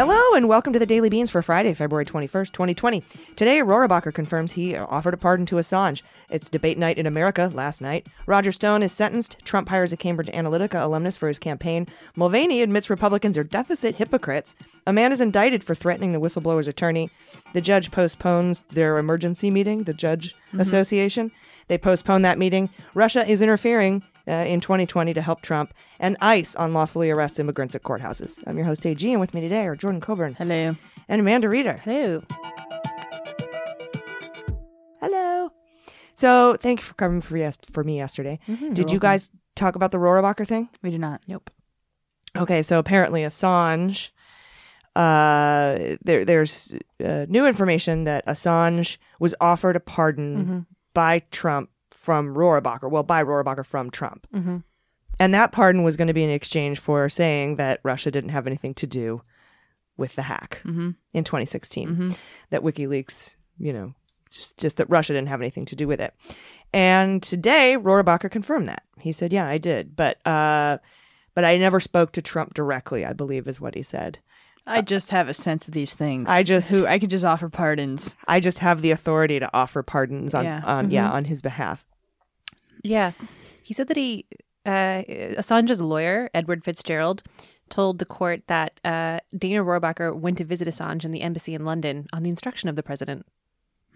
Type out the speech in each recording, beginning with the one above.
Hello and welcome to the Daily Beans for Friday, February 21st, 2020. Today, Rohrabacher confirms he offered a pardon to Assange. It's debate night in America last night. Roger Stone is sentenced. Trump hires a Cambridge Analytica alumnus for his campaign. Mulvaney admits Republicans are deficit hypocrites. A man is indicted for threatening the whistleblower's attorney. The judge postpones their emergency meeting, the Judge mm-hmm. Association. They postpone that meeting. Russia is interfering uh, in 2020 to help Trump, and ICE unlawfully arrest immigrants at courthouses. I'm your host, AG, and with me today are Jordan Coburn Hello. and Amanda Reeder. Hello. Hello. So, thank you for covering for, yes- for me yesterday. Did you guys talk about the Rohrabacher thing? We did not. Nope. Okay, so apparently Assange, uh, there, there's uh, new information that Assange was offered a pardon by Trump from Rohrabacher. Well, by Rohrabacher from Trump. Mm-hmm. And that pardon was going to be in exchange for saying that Russia didn't have anything to do with the hack Mm-hmm. in 2016. Mhm. That WikiLeaks, you know, just, just that Russia didn't have anything to do with it. And today, Rohrabacher confirmed that. He said, "Yeah, I did, but uh, but I never spoke to Trump directly. I believe is what he said. I just have a sense of these things. I just- who I could just offer pardons. I just have the authority to offer pardons on, Yeah. on yeah on his behalf. Yeah. He said that he, uh, Assange's lawyer, Edward Fitzgerald, told the court that uh, Dana Rohrabacher went to visit Assange in the embassy in London on the instruction of the president.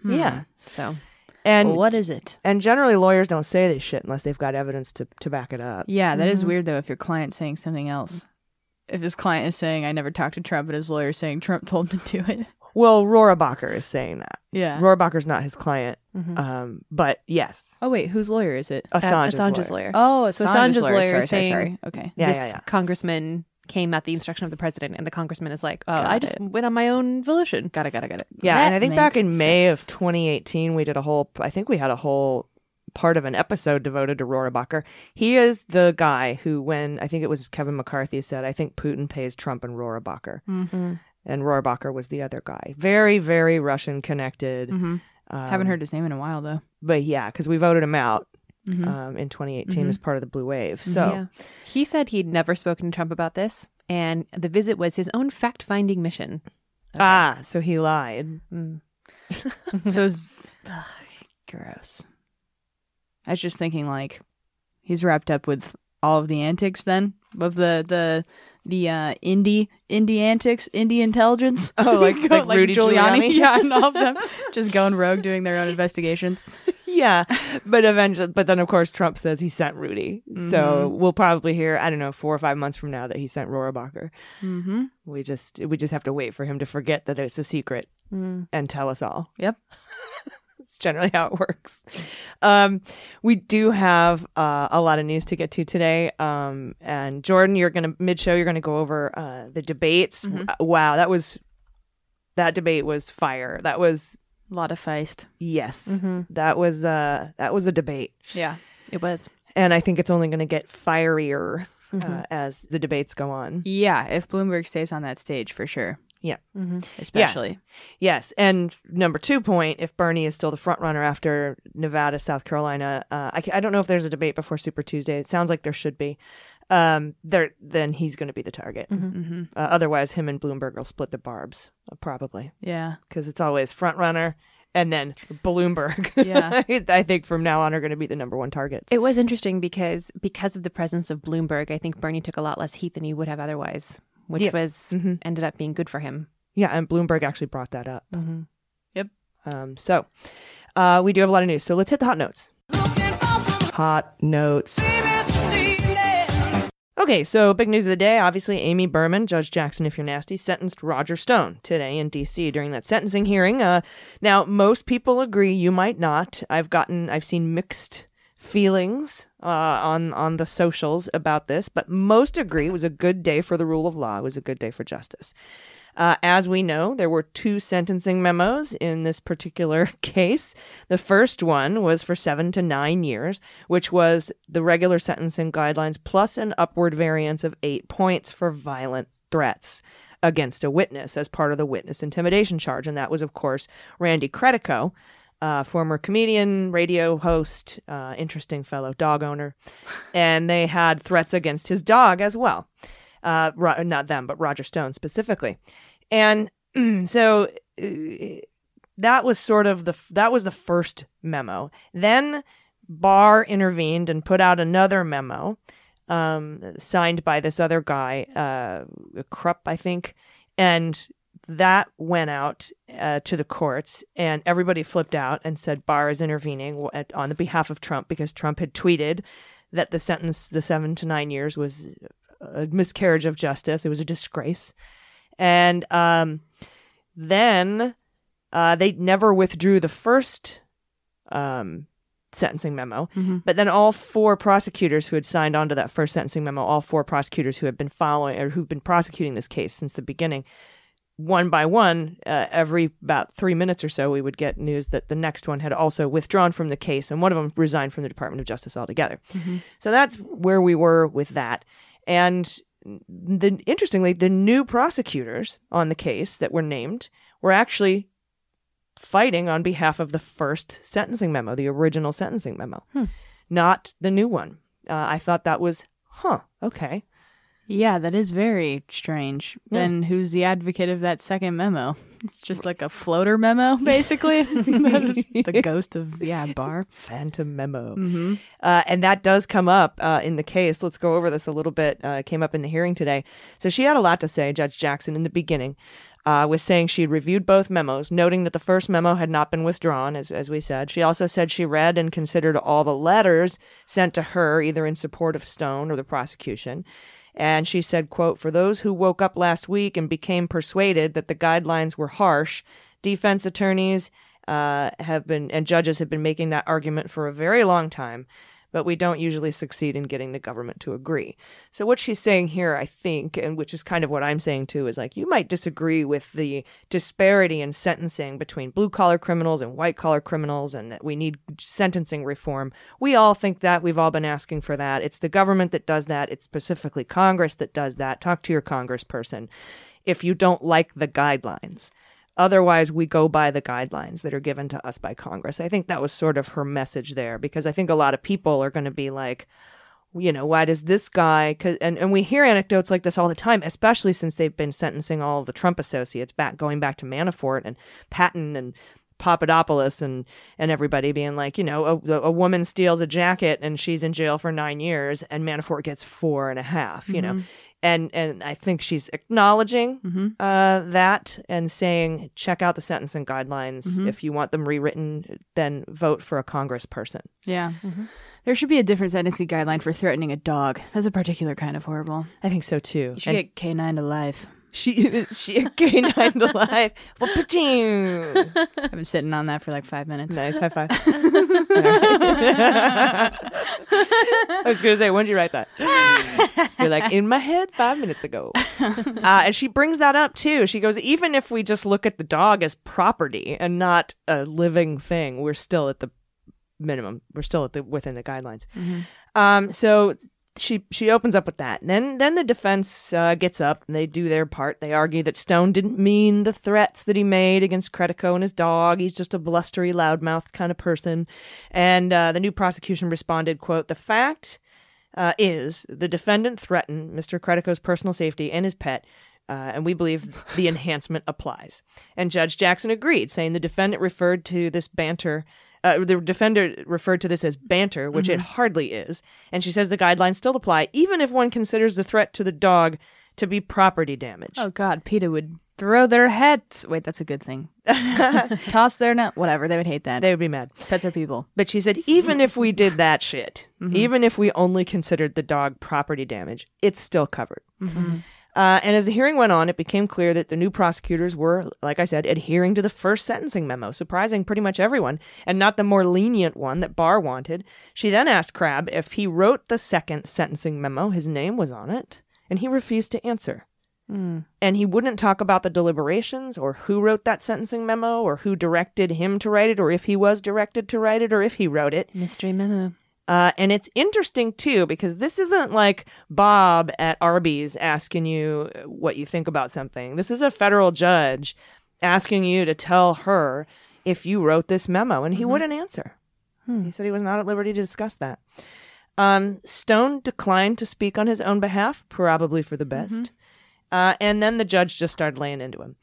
Yeah, So, and Well, what is it? and generally lawyers don't say this shit unless they've got evidence to to back it up. Yeah, that is Mm-hmm. weird though. If your client's saying something else, if his client is saying I never talked to Trump, but his lawyer saying Trump told him to do it. Well, Rohrabacher is saying that. Yeah. Rohrabacher's not his client, mhm. um, but yes, oh wait, whose lawyer is it? Assange's, Assange's lawyer. lawyer. Oh, So Assange's, Assange's lawyer. lawyer is sorry, saying- sorry. Okay. Yeah, this yeah, yeah. congressman came at the instruction of the president, and the congressman is like, "Oh, Got I just it. went on my own volition." Got it. Got it. Got it. Yeah, That and I think back in May sense. of 2018, we did a whole. I think we had a whole part of an episode devoted to Rohrabacher. He is the guy who, when I think it was Kevin McCarthy said, "I think Putin pays Trump and Rohrabacher," Mhm. And Rohrabacher was the other guy. Very, very Russian connected. Mhm. Um, Haven't heard his name in a while though. but yeah, because we voted him out Mhm. um, in 2018 Mhm. as part of the Blue Wave. So Yeah. He said he'd never spoken to Trump about this, and the visit was his own fact finding mission. ah, so he lied. Mm. so it's ugh, gross. I was just thinking like he's wrapped up with all of the antics then of the the the uh indie indie antics, indie intelligence. Oh, like- Go- like Rudy Giuliani? yeah, and all of them just going rogue doing their own investigations. Yeah, but eventually, but then of course Trump says he sent Rudy. So Mm-hmm. we'll probably hear I don't know four or five months from now that he sent Rohrabacher. Mm-hmm. We just we just have to wait for him to forget that it's a secret Mm. and tell us all. Yep. Generally how it works. Um, we do have uh, a lot of news to get to today. Um, and Jordan, you're gonna mid show. You're gonna go over uh, the debates. Mhm. Uh, Wow, that was that debate was fire. That was A lot of feist. yes, hmm that was uh that was a debate. Yeah. It was. and I think it's only going to get fierier uh, Mhm. as the debates go on. Yeah, if Bloomberg stays on that stage for sure. Hmm Especially. Yes, and number two point: if Bernie is still the front runner after Nevada, South Carolina, uh, I, I don't know if there's a debate before Super Tuesday. It sounds like there should be. Um, there then he's going to be the target. Mhm. Mm-hmm. Uh, otherwise, him and Bloomberg will split the barbs uh, probably Yeah. because it's always front runner and then Bloomberg. Yeah. I think from now on are going to be the number one targets. It was interesting because because of the presence of Bloomberg, I think Bernie took a lot less heat than he would have otherwise, which Yeah. was Mhm. ended up being good for him. Yeah, and Bloomberg actually brought that up. Mm-hmm. Um, so uh, we do have a lot of news. So let's hit the hot notes. Hot notes. Okay, so big news of the day. Obviously, Amy Berman, Judge Jackson, if you're nasty, sentenced Roger Stone today in D.C. during that sentencing hearing. Uh, now, most people agree. You might not. I've gotten, I've seen mixed feelings uh, on on the socials about this, but most agree it was a good day for the rule of law. It was a good day for justice. Uh, as we know, there were two sentencing memos in this particular case. The first one was for seven to nine years, which was the regular sentencing guidelines plus an upward variance of eight points for violent threats against a witness as part of the witness intimidation charge. And that was, of course, Randy Credico, uh, former comedian, radio host, uh, interesting fellow dog owner. and they had threats against his dog as well. Uh, Ro- not them, but Roger Stone specifically. And so uh, that was sort of the that was the first memo. Then Barr intervened and put out another memo um, signed by this other guy, uh, Krupp, I think, and that went out uh, to the courts, and everybody flipped out and said Barr is intervening on the behalf of Trump because Trump had tweeted that the sentence, the seven to nine years, was a miscarriage of justice. It was a disgrace, and um, then uh, they never withdrew the first um, sentencing memo. But then all four prosecutors who had signed on to that first sentencing memo, all four prosecutors who had been following or who've been prosecuting this case since the beginning, one by one, uh, every about three minutes or so, we would get news that the next one had also withdrawn from the case, and one of them resigned from the Department of Justice altogether. So that's where we were with that. And the interestingly, the new prosecutors on the case that were named were actually fighting on behalf of the first sentencing memo, the original sentencing memo, not the new one. Uh, I thought that was, huh, okay. Yeah, that is very strange. Yeah. Then who's the advocate of that second memo? It's just like a floater memo, basically. the ghost of yeah, Barr. Phantom memo. Uh, and that does come up uh, in the case. Let's go over this a little bit. Uh, it came up in the hearing today. So she had a lot to say, Judge Jackson, in the beginning. Uh, was saying she had reviewed both memos, noting that the first memo had not been withdrawn, as, as we said. She also said she read and considered all the letters sent to her, either in support of Stone or the prosecution. And she said, quote, For those who woke up last week and became persuaded that the guidelines were harsh, defense attorneys uh, have been and judges have been making that argument for a very long time, but we don't usually succeed in getting the government to agree. So what she's saying here, I think, and which is kind of what I'm saying too, is like you might disagree with the disparity in sentencing between blue collar criminals and white collar criminals, and that we need sentencing reform. We all think that. We've all been asking for that. It's the government that does that. It's specifically Congress that does that. Talk to your congressperson if you don't like the guidelines. Otherwise, we go by the guidelines that are given to us by Congress. I think that was sort of her message there because I think a lot of people are going to be like, you know, why does this guy? Cause, and, and we hear anecdotes like this all the time, especially since they've been sentencing all of the Trump associates back, going back to Manafort and Patten and Papadopoulos and, and everybody being like, you know, a, a woman steals a jacket and she's in jail for nine years and Manafort gets four and a half, you know. Mm-hmm. And, and I think she's acknowledging mm-hmm. uh, that and saying, check out the sentencing guidelines. Mm-hmm. If you want them rewritten, then vote for a congressperson. Yeah. Mm-hmm. There should be a different sentencing guideline for threatening a dog. That's a particular kind of horrible. I think so too. You should And get canine to life. She she a canine to life. I've been sitting on that for like five minutes. nice high five. I was gonna say, when did you write that? You're like in my head five minutes ago. Uh, and she brings that up too. She goes, even if we just look at the dog as property and not a living thing, we're still at the minimum. We're still at the within the guidelines. Um, so she she opens up with that. And then then the defense uh, gets up and they do their part. They argue that Stone didn't mean the threats that he made against Credico and his dog. He's just a blustery, loudmouth kind of person. And uh, the new prosecution responded, "quote The fact uh, is the defendant threatened Mr. Credico's personal safety and his pet." Uh, and we believe the enhancement applies. And Judge Jackson agreed, saying the defendant referred to this banter uh, the defender referred to this as banter, which it mm-hmm. hardly is. And she says the guidelines still apply, even if one considers the threat to the dog to be property damage. Oh God, PETA would throw their heads. Wait, that's a good thing. Toss their nut. Whatever. They would hate that. They would be mad. Pets are people. But she said, even if we did that shit, mm-hmm. even if we only considered the dog property damage, it's still covered. Mm-hmm. Uh, and as the hearing went on, it became clear that the new prosecutors were, like I said, adhering to the first sentencing memo, surprising pretty much everyone, and not the more lenient one that Barr wanted. She then asked Crabb if he wrote the second sentencing memo, his name was on it, and he refused to answer. And he wouldn't talk about the deliberations or who wrote that sentencing memo or who directed him to write it or if he was directed to write it or if he wrote it. Mystery memo. Uh, and it's interesting too because this isn't like Bob at Arby's asking you what you think about something. This is a federal judge asking you to tell her if you wrote this memo, and he wouldn't answer. He said he was not at liberty to discuss that. Um, Stone declined to speak on his own behalf, probably for the best. Uh, and then the judge just started laying into him.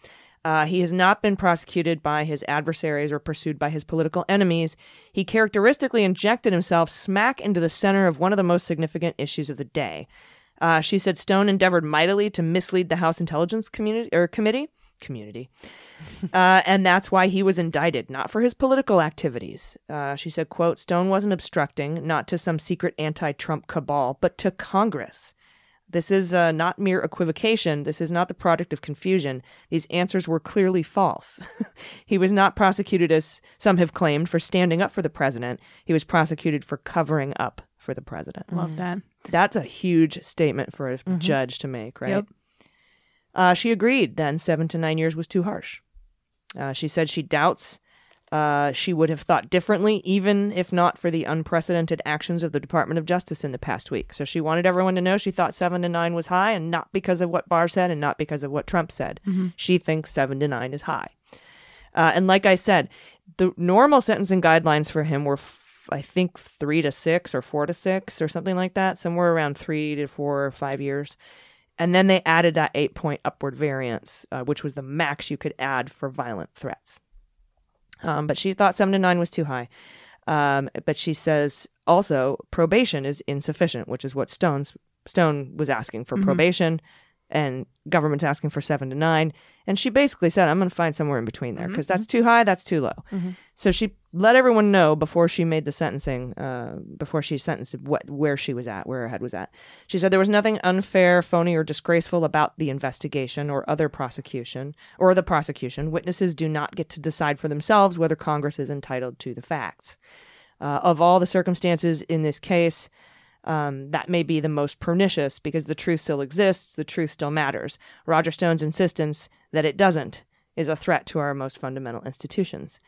Uh, he has not been prosecuted by his adversaries or pursued by his political enemies. He characteristically injected himself smack into the center of one of the most significant issues of the day. Uh, she said Stone endeavored mightily to mislead the House Intelligence Community or Committee community, uh, and that's why he was indicted, not for his political activities. Uh, she said, "quote Stone wasn't obstructing, not to some secret anti-Trump cabal, but to Congress." This is uh, not mere equivocation. This is not the product of confusion. These answers were clearly false. he was not prosecuted, as some have claimed, for standing up for the president. He was prosecuted for covering up for the president. Love that. That's a huge statement for a judge to make, right? Yep. Uh, she agreed then seven to nine years was too harsh. Uh, she said she doubts uh, she would have thought differently, even if not for the unprecedented actions of the Department of Justice in the past week. So she wanted everyone to know she thought seven to nine was high, and not because of what Barr said and not because of what Trump said. She thinks seven to nine is high. Uh, and like I said, the normal sentencing guidelines for him were, f- I think, three to six or four to six or something like that, somewhere around three to four or five years. And then they added that eight point upward variance, uh, which was the max you could add for violent threats. Um, but she thought seven to nine was too high. Um, but she says also probation is insufficient, which is what Stone's Stone was asking for probation, and government's asking for seven to nine. And she basically said, "I'm going to find somewhere in between there because that's too high, that's too low." So she let everyone know before she made the sentencing, uh, before she sentenced what where she was at, where her head was at. She said there was nothing unfair, phony, or disgraceful about the investigation or other prosecution or the prosecution. Witnesses do not get to decide for themselves whether Congress is entitled to the facts. Uh, of all the circumstances in this case, um, that may be the most pernicious because the truth still exists, the truth still matters. Roger Stone's insistence that it doesn't is a threat to our most fundamental institutions.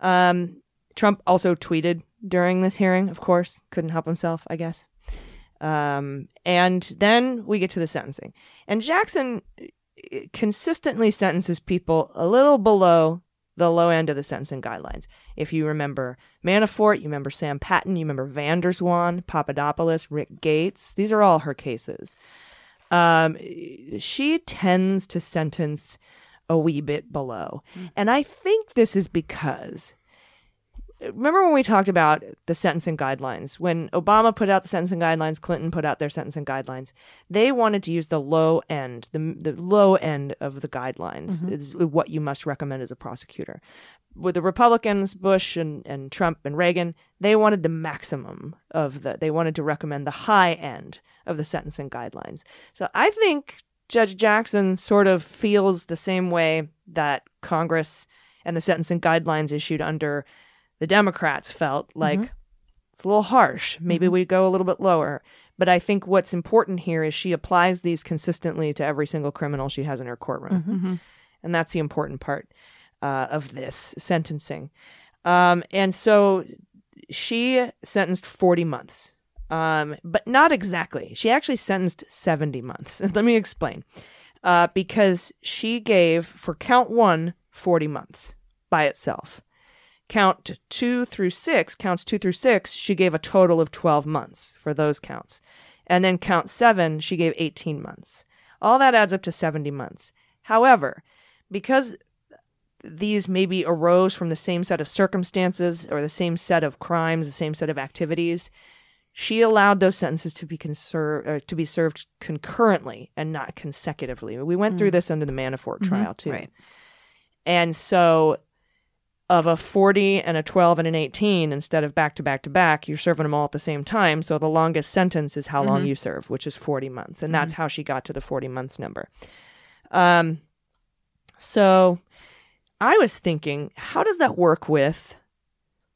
Um, Trump also tweeted during this hearing, of course, couldn't help himself, I guess. Um, and then we get to the sentencing. And Jackson eh, consistently sentences people a little below the low end of the sentencing guidelines. If you remember Manafort, you remember Sam Patten, you remember van der Zwaan, Papadopoulos, Rick Gates, these are all her cases. Um, she tends to sentence a wee bit below. Mm. And I think this is because remember when we talked about the sentencing guidelines? When obama put out the sentencing guidelines clinton put out their sentencing guidelines they wanted to use the low end the, the low end of the guidelines. Mm-hmm. Is what you must recommend as a prosecutor. With the republicans bush and, and trump and reagan they wanted the maximum of the they wanted to recommend the high end of the sentencing guidelines. So i think judge jackson sort of feels the same way that congress and the sentencing guidelines issued under the Democrats felt like it's a little harsh. Maybe we go a little bit lower. But I think what's important here is she applies these consistently to every single criminal she has in her courtroom. And that's the important part uh, of this sentencing. Um, and so she sentenced 40 months, um, but not exactly. She actually sentenced 70 months. Let me explain. Uh, because she gave, for count one, 40 months by itself count two through six, counts two through six, she gave a total of 12 months for those counts. And then count seven, she gave 18 months. All that adds up to 70 months. However, because these maybe arose from the same set of circumstances or the same set of crimes, the same set of activities, she allowed those sentences to be conser- uh, to be served concurrently and not consecutively. We went through this under the Manafort trial too. right. And so of a 40 and a 12 and an 18 instead of back to back to back, you're serving them all at the same time. So the longest sentence is how long you serve, which is 40 months. And that's how she got to the 40 months number. Um, so I was thinking, how does that work with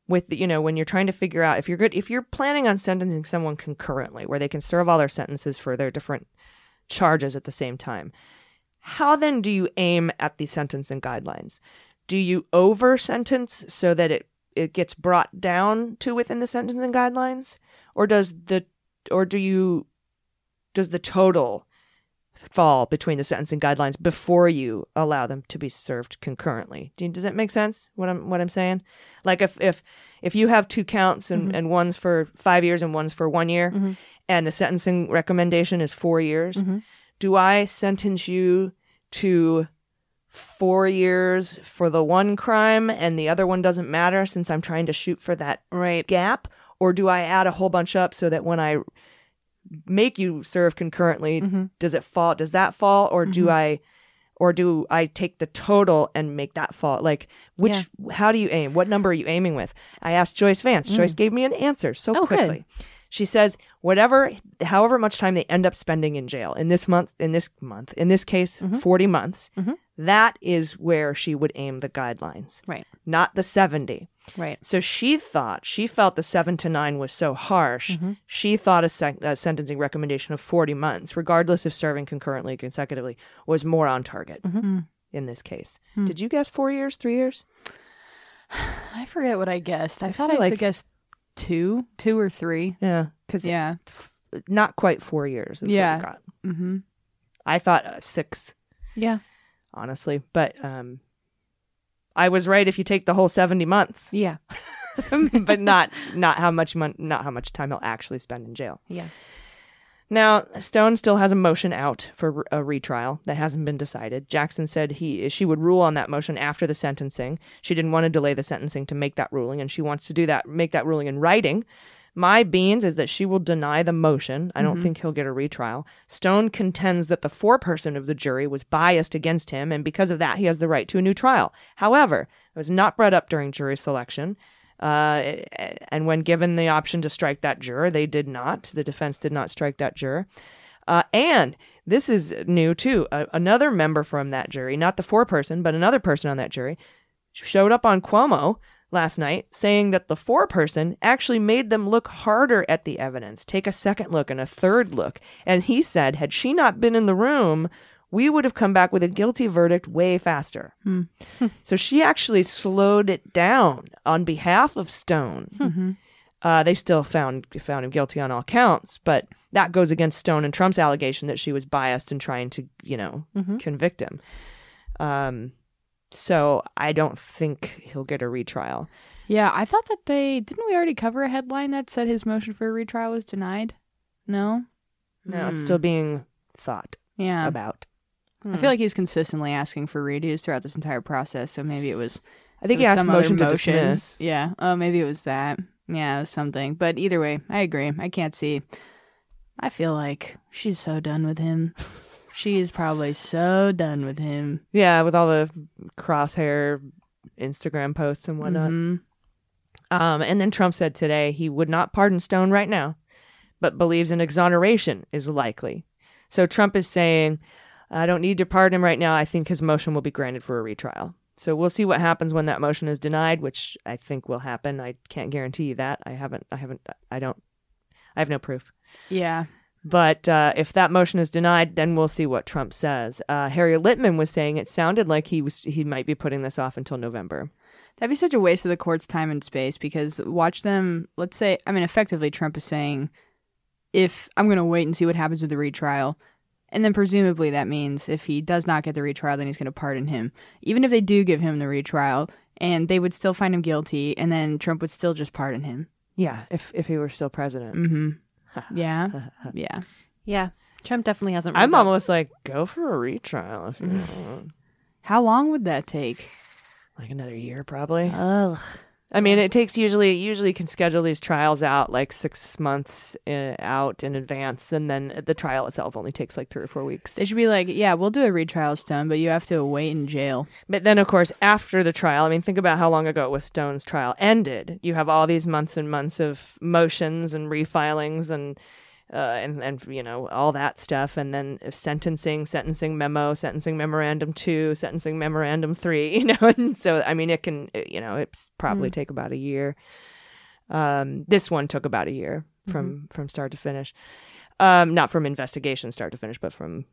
with the, you know when you're trying to figure out if you're good if you're planning on sentencing someone concurrently where they can serve all their sentences for their different charges at the same time how then do you aim at the sentencing guidelines? Do you over sentence so that it it gets brought down to within the sentencing guidelines, or does the or do you does the total fall between the sentencing guidelines before you allow them to be served concurrently? Do does that make sense? What I'm what I'm saying? Like if if if you have two counts and, mm-hmm. and one's for five years and one's for one year, mm-hmm. and the sentencing recommendation is four years, mm-hmm. do I sentence you to four years for the one crime and the other one doesn't matter since I'm trying to shoot for that Right. gap? Or do I add a whole bunch up so that when I make you serve concurrently, mm-hmm. does it fall? Does that fall? Or do mm-hmm. I, or do I take the total and make that fall? Like, which, how do you aim? What number are you aiming with? I asked Joyce Vance. Joyce mm. gave me an answer so Oh, good. Quickly. She says, whatever, however much time they end up spending in jail in this month, in this month, in this case, mm-hmm. 40 months, mm-hmm. that is where she would aim the guidelines, Right. not the 70. Right. So she thought, she felt the seven to nine was so harsh, mm-hmm. she thought a, sec- a sentencing recommendation of 40 months, regardless of serving concurrently, consecutively, was more on target hmm. in this case. Hmm. Did you guess four years, three years? I forget what I guessed. I, thought I like- guessed two, two or three. Yeah, because Yeah. not quite four years is Yeah. Mm-hmm. I thought uh, six, Yeah. honestly, but um, I was right if you take the whole 70 months, Yeah. but not not how much mon- not how much time he'll actually spend in jail. Yeah. Now, Stone still has a motion out for a retrial that hasn't been decided. Jackson said he she would rule on that motion after the sentencing. She didn't want to delay the sentencing to make that ruling, and she wants to do that, make that ruling in writing. My beans is that she will deny the motion. I don't mm-hmm. think he'll get a retrial. Stone contends that the foreperson of the jury was biased against him, and because of that, he has the right to a new trial. However, it was not brought up during jury selection. Uh, and when given the option to strike that juror, they did not. The defense did not strike that juror. Uh, and this is new too. Uh, another member from that jury, not the foreperson, but another person on that jury, showed up on Cuomo last night saying that the foreperson actually made them look harder at the evidence, take a second look and a third look. And he said, had she not been in the room, we would have come back with a guilty verdict way faster. so she actually slowed it down on behalf of Stone. Uh, they still found found him guilty on all counts, but that goes against Stone and Trump's allegation that she was biased in trying to, you know, convict him. Um, so I don't think he'll get a retrial. Yeah, I thought that they didn't we already cover a headline that said his motion for a retrial was denied? No? No, it's Hmm. still being thought Yeah. about. I feel like he's consistently asking for redos throughout this entire process, so maybe it was I think it he asked some other motion to dismiss. Yeah. Oh, maybe it was that. Yeah, it was something. But either way, I agree. I can't see. I feel like she's so done with him. She is probably so done with him. Yeah, with all the crosshair Instagram posts and whatnot. Mhm. Um, and then Trump said today he would not pardon Stone right now, but believes an exoneration is likely. So Trump is saying, I don't need to pardon him right now. I think his motion will be granted for a retrial. So we'll see what happens when that motion is denied, which I think will happen. I can't guarantee you that. I haven't, I haven't, I don't, I have no proof. Yeah. But uh, if that motion is denied, then we'll see what Trump says. Uh, Harry Litman was saying it sounded like he was he might be putting this off until November. That'd be such a waste of the court's time and space because watch them, let's say, I mean, effectively, Trump is saying, if I'm going to wait and see what happens with the retrial, and then presumably that means if he does not get the retrial, then he's going to pardon him. Even if they do give him the retrial, and they would still find him guilty, and then Trump would still just pardon him. Yeah, if if he were still president. Mm-hmm. Yeah. yeah. Yeah. Trump definitely hasn't. I'm ruled almost like go for a retrial if you want. How long would that take? like another year probably. Ugh. I mean, it takes usually usually you can schedule these trials out like six months uh, out in advance, and then the trial itself only takes like three or four weeks. They should be like, yeah, we'll do a retrial, Stone, but you have to wait in jail. But then, of course, after the trial, I mean, think about how long ago it was Stone's trial ended. You have all these months and months of motions and refilings and uh, and and you know all that stuff, and then sentencing, sentencing memo, sentencing memorandum two, sentencing memorandum three. You know, and so I mean, it can you know it's probably take about a year. Um, this one took about a year from from start to finish. Um, not from investigation start to finish, but from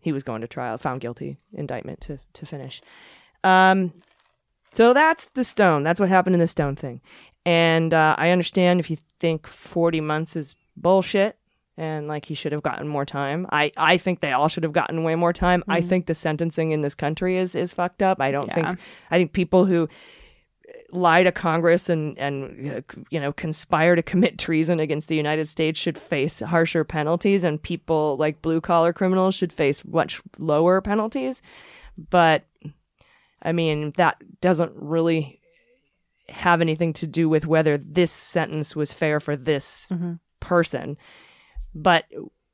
he was going to trial, found guilty, indictment to to finish. Um, so that's the Stone. That's what happened in the Stone thing. And uh, I understand if you think 40 months is bullshit and like he should have gotten more time. I, I think they all should have gotten way more time. I mm-hmm. think the sentencing in this country is is fucked up. I don't Yeah. think I think people who lie to Congress and and you know conspire to commit treason against the United States should face harsher penalties, and people like blue collar criminals should face much lower penalties. But I mean, that doesn't really have anything to do with whether this sentence was fair for this mm-hmm. person. But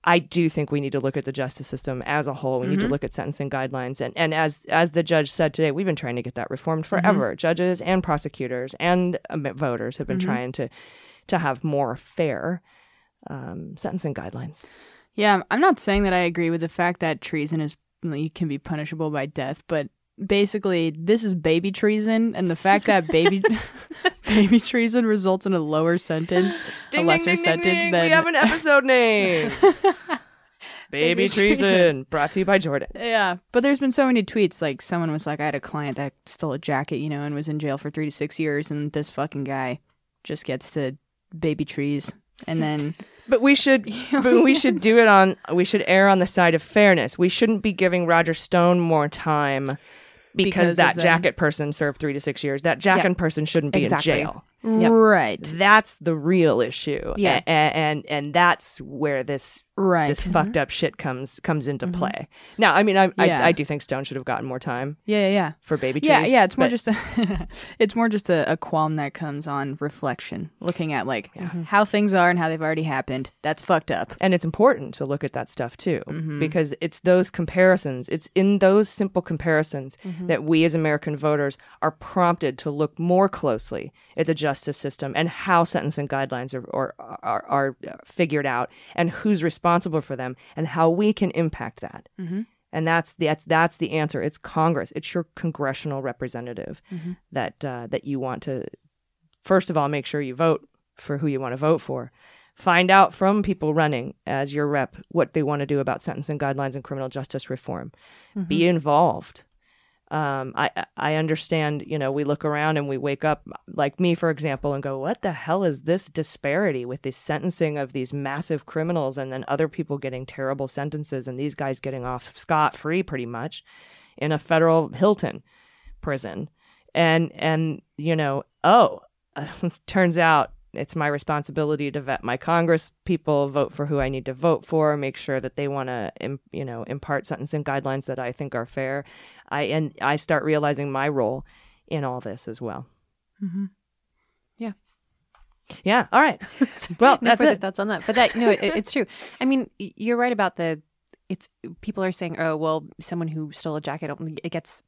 I do think we need to look at the justice system as a whole. We need to look at sentencing guidelines, and and as as the judge said today, we've been trying to get that reformed forever. Judges and prosecutors and um, voters have been trying to to have more fair um, sentencing guidelines. Yeah, I'm not saying that I agree with the fact that treason is can be punishable by death, but basically this is baby treason, and the fact that baby baby treason results in a lower sentence, a lesser sentence than we have an episode name. Baby, Baby treason, treason. brought to you by Jordan. Yeah, but there's been so many tweets. Like someone was like, I had a client that stole a jacket, you know, and was in jail for three to six years, and this fucking guy just gets to baby trees, and then But we should, but we should do it on. We should err on the side of fairness. We shouldn't be giving Roger Stone more time because, Because that them. jacket person served three to six years. That jacket person shouldn't be Exactly. in jail. Yep. right, That's the real issue. Yeah. A- a- and and that's where this right, this fucked up shit comes comes into play. Now, I mean, I, Yeah. I I do think Stone should have gotten more time yeah, yeah, yeah. for baby trees. Yeah, yeah, it's more but- just a it's more just a, a qualm that comes on reflection, looking at like how things are and how they've already happened. That's fucked up. and it's important to look at that stuff too Mm-hmm. because it's those comparisons it's in those simple comparisons Mm-hmm. that we as american voters are prompted to look more closely at the justice system and how sentencing guidelines are, are, are, are figured out and who's responsible for them and how we can impact that. Mm-hmm. and that's that's that's the answer. It's congress. It's your congressional representative Mm-hmm. that uh, that you want to first of all make sure you vote for who you want to vote for. Find out from people running as your rep what they want to do about sentencing guidelines and criminal justice reform. Be involved um, I I understand. You know, we look around and we wake up, like me, for example, and go, "What the hell is this disparity with the sentencing of these massive criminals, and then other people getting terrible sentences, and these guys getting off scot free, pretty much, in a federal Hilton prison?" And and you know, oh, turns out it's my responsibility to vet my Congress people, vote for who I need to vote for, make sure that they want to, you know, impart sentencing guidelines that I think are fair. I and I start realizing my role in all this as well. Mm-hmm. Yeah. Yeah. All right. Well, no that's further it. thoughts on that. But that no, it, it's true. I mean, you're right about the. It's people are saying, oh well, someone who stole a jacket, it gets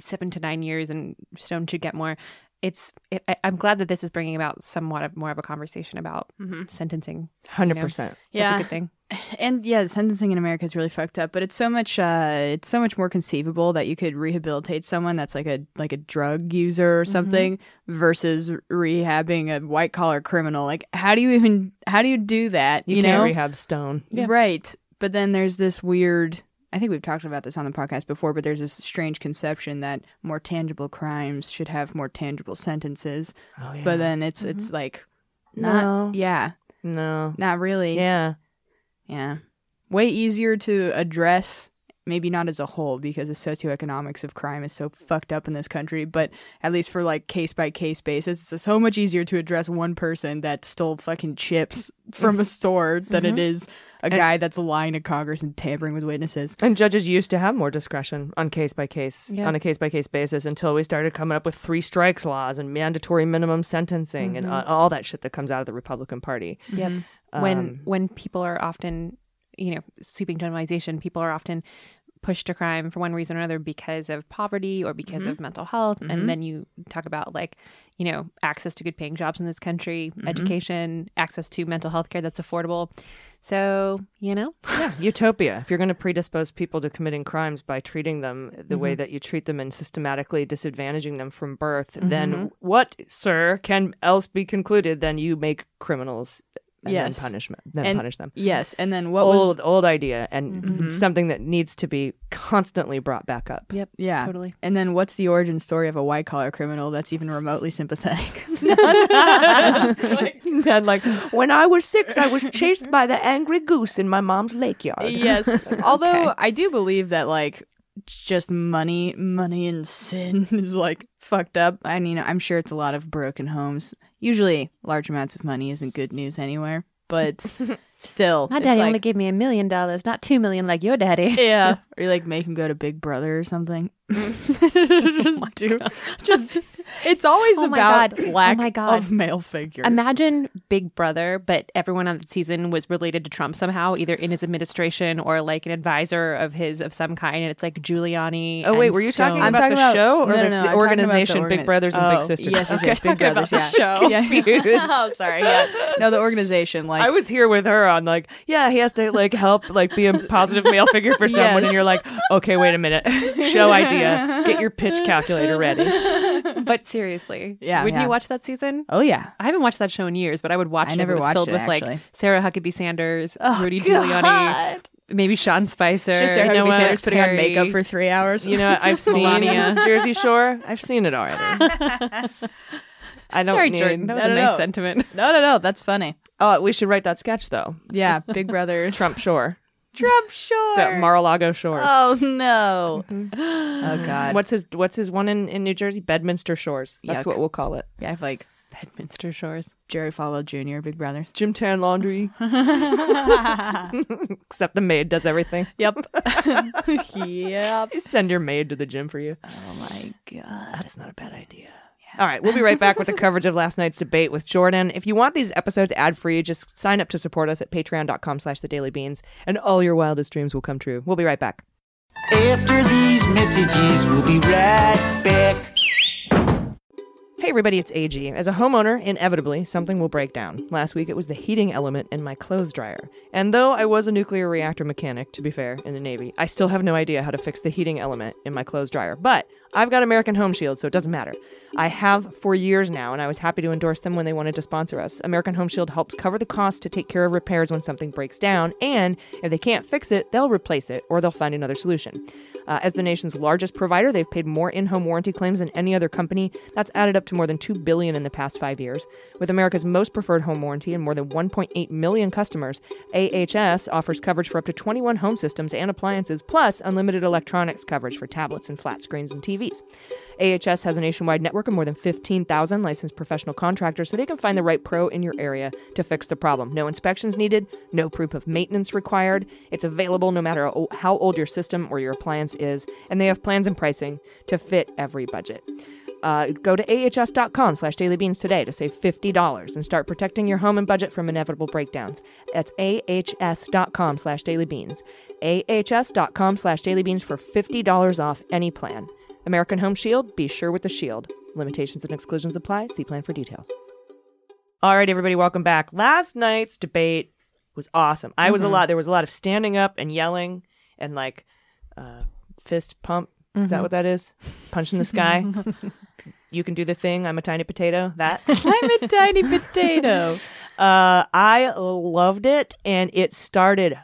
seven to nine years, and Stone should get more. It's. It, I, I'm glad that this is bringing about somewhat of more of a conversation about sentencing. Hundred percent. That's Yeah. a good thing. And yeah, sentencing in America is really fucked up, but it's so much uh it's so much more conceivable that you could rehabilitate someone that's like a like a drug user or something versus rehabbing a white collar criminal. Like how do you even how do you do that? You, You, can't know? rehab Stone. Yeah. Right. But then there's this weird I think we've talked about this on the podcast before, but there's this strange conception that more tangible crimes should have more tangible sentences. Oh yeah. But then it's it's mm-hmm. like not No. yeah, no. not really. Yeah. Yeah. Way easier to address, maybe not as a whole, because the socioeconomics of crime is so fucked up in this country, but at least for like case by case basis, it's so much easier to address one person that stole fucking chips from a store than it is a guy that's lying to Congress and tampering with witnesses. And judges used to have more discretion on case by case, Yeah. on a case by case basis, until we started coming up with three strikes laws and mandatory minimum sentencing and uh, all that shit that comes out of the Republican Party. Yep. when Um, when people are often, you know, sweeping generalization, people are often pushed to crime for one reason or another because of poverty or because mm-hmm. of mental health. And mm-hmm. then you talk about like, you know, access to good paying jobs in this country, mm-hmm. education, access to mental health care that's affordable. So, you know, Yeah, utopia. If you're going to predispose people to committing crimes by treating them the way that you treat them and systematically disadvantaging them from birth, then what, sir, can else be concluded than you make criminals and Yes. then punishment, then And- punish them. Yes, and then what old was old idea and Mhm. something that needs to be constantly brought back up. Yep. yeah, Totally. and then what's the origin story of a white collar criminal that's even remotely sympathetic? and like when I was six, I was chased by the angry goose in my mom's lake yard. yes, although I do believe that like just money, money and sin is like fucked up. I mean, I'm sure it's a lot of broken homes. Usually, large amounts of money isn't good news anywhere, but still, My daddy like- only gave me a million dollars, not two million like your daddy. Yeah, or you like make him go to Big Brother or something. just oh do, just. It's always Oh my about God. Oh lack my God. of male figures. Imagine Big Brother, but everyone on the season was related to Trump somehow, either in his administration or like an advisor of his of some kind. And it's like Giuliani. Oh wait, and were you Stone. talking I'm about talking the about- show or no, the, no, no, the I'm talking about the organization Big Brothers and Oh, Big Sisters? Yes, yes, Okay. yes, Big Brothers. Yeah. show. yeah. Oh, sorry. Yeah. No, the organization. Like I was here with her on like, yeah, he has to like help like be a positive male figure for someone, Yes. and you're like, okay, wait a minute, show idea, get your pitch calculator ready. But seriously, Yeah, Wouldn't yeah. you watch that season? Oh yeah. I haven't watched that show in years, but I would watch I it. never it was watched filled it, with actually. like Sarah Huckabee Sanders, Oh, Rudy Giuliani, maybe Sean Spicer. Just Sarah You know Huckabee what? Sanders putting on makeup for three hours. You know, what? I've seen Melania. Jersey Shore. I've seen it already. I don't Sorry, need. Jordan. That was No, a no, nice no. sentiment. no, no, no. That's funny. Oh, we should write that sketch though. Yeah, Big Brother. Trump Shore, Trump Shore. the Mar-a-Lago Shores. Oh no. Mm-hmm. Oh god. What's his What's his one in, in New Jersey? Bedminster Shores. That's Yuck. what we'll call it. Yeah, I have like Bedminster Shores. Jerry Falwell Jr. Big Brothers. Gym Tan Laundry. Except the maid does everything. Yep. yep. Send your maid to the gym for you. Oh my god. That's not a bad idea. All right, we'll be right back with the coverage of last night's debate with Jordan. If you want these episodes ad-free, just sign up to support us at patreon.com slash the daily beans, and all your wildest dreams will come true. We'll be right back. After these messages, we'll be right back. Hey everybody, it's AG. As a homeowner, inevitably, something will break down. Last week it was the heating element in my clothes dryer. And though I was a nuclear reactor mechanic, to be fair, in the Navy, I still have no idea how to fix the heating element in my clothes dryer. But I've got American Home Shield, so it doesn't matter. I have for years now, and I was happy to endorse them when they wanted to sponsor us. American Home Shield helps cover the cost to take care of repairs when something breaks down, and if they can't fix it, they'll replace it or they'll find another solution. Uh, as the nation's largest provider, they've paid more in-home warranty claims than any other company. That's added up to more than 2 billion in the past 5 years. With America's most preferred home warranty and more than 1.8 million customers, AHS offers coverage for up to 21 home systems and appliances plus unlimited electronics coverage for tablets and flat screens and TVs. AHS has a nationwide network of more than 15,000 licensed professional contractors so they can find the right pro in your area to fix the problem. No inspections needed, no proof of maintenance required. It's available no matter how old your system or your appliance is, and they have plans and pricing to fit every budget. Uh, go to ahs.com slash dailybeans today to save $50 and start protecting your home and budget from inevitable breakdowns. That's ahs.com slash dailybeans. ahs.com slash dailybeans for $50 off any plan. American Home Shield, be sure with the shield. Limitations and exclusions apply. See plan for details. All right, everybody, welcome back. Last night's debate was awesome. I was a lot. There was a lot of standing up and yelling and like uh, fist pump. Is that what that is? Punch in the sky. you can do the thing. I'm a tiny potato. That. I'm a tiny potato. Uh, I loved it, and it started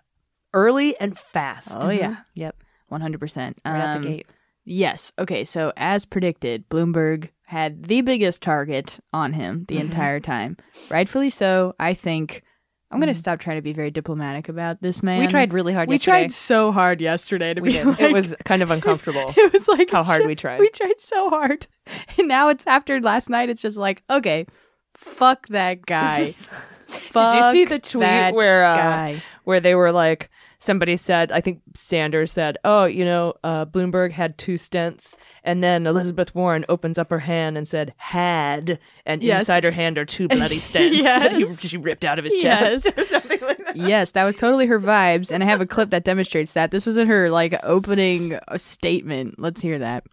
early and fast. Oh yeah. Yep. One hundred percent. Right out the gate. Yes. Okay. So as predicted, Bloomberg had the biggest target on him the entire time. Rightfully so. I think I'm going to stop trying to be very diplomatic about this man. We tried really hard We yesterday. tried so hard yesterday to We be. Like, It was kind of uncomfortable. It was like How hard we tried. We tried so hard, and now it's after last night. It's just like okay, fuck that guy. Did you see the tweet where uh, guy. where they were like somebody said I think Sanders said, "Oh, you know, uh, Bloomberg had two stents," and then Elizabeth Warren opens up her hand and said, "Had," and Yes. inside her hand are two bloody stents that he, she ripped out of his Yes. chest or something like that. yes, that was totally her vibes, and I have a clip that demonstrates that. This was in her like opening uh, statement. Let's hear that.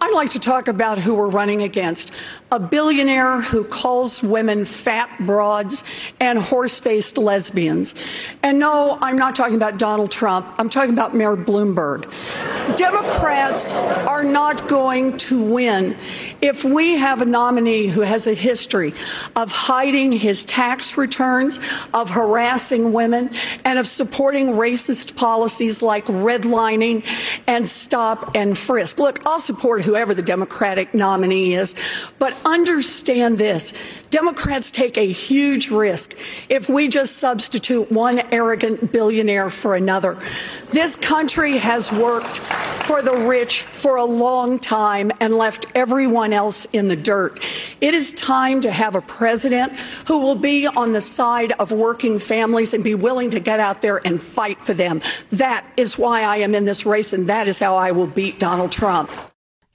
I'd like to talk about who we're running against. A billionaire who calls women fat broads and horse faced lesbians. And no, I'm not talking about Donald Trump. I'm talking about Mayor Bloomberg. Democrats are not going to win if we have a nominee who has a history of hiding his tax returns, of harassing women, and of supporting racist policies like redlining and stop and frisk. Look, I'll support whoever the Democratic nominee is, but understand this. Democrats take a huge risk if we just substitute one arrogant billionaire for another. This country has worked for the rich for a long time and left everyone else in the dirt. It is time to have a president who will be on the side of working families and be willing to get out there and fight for them. That is why I am in this race, and that is how I will beat Donald Trump.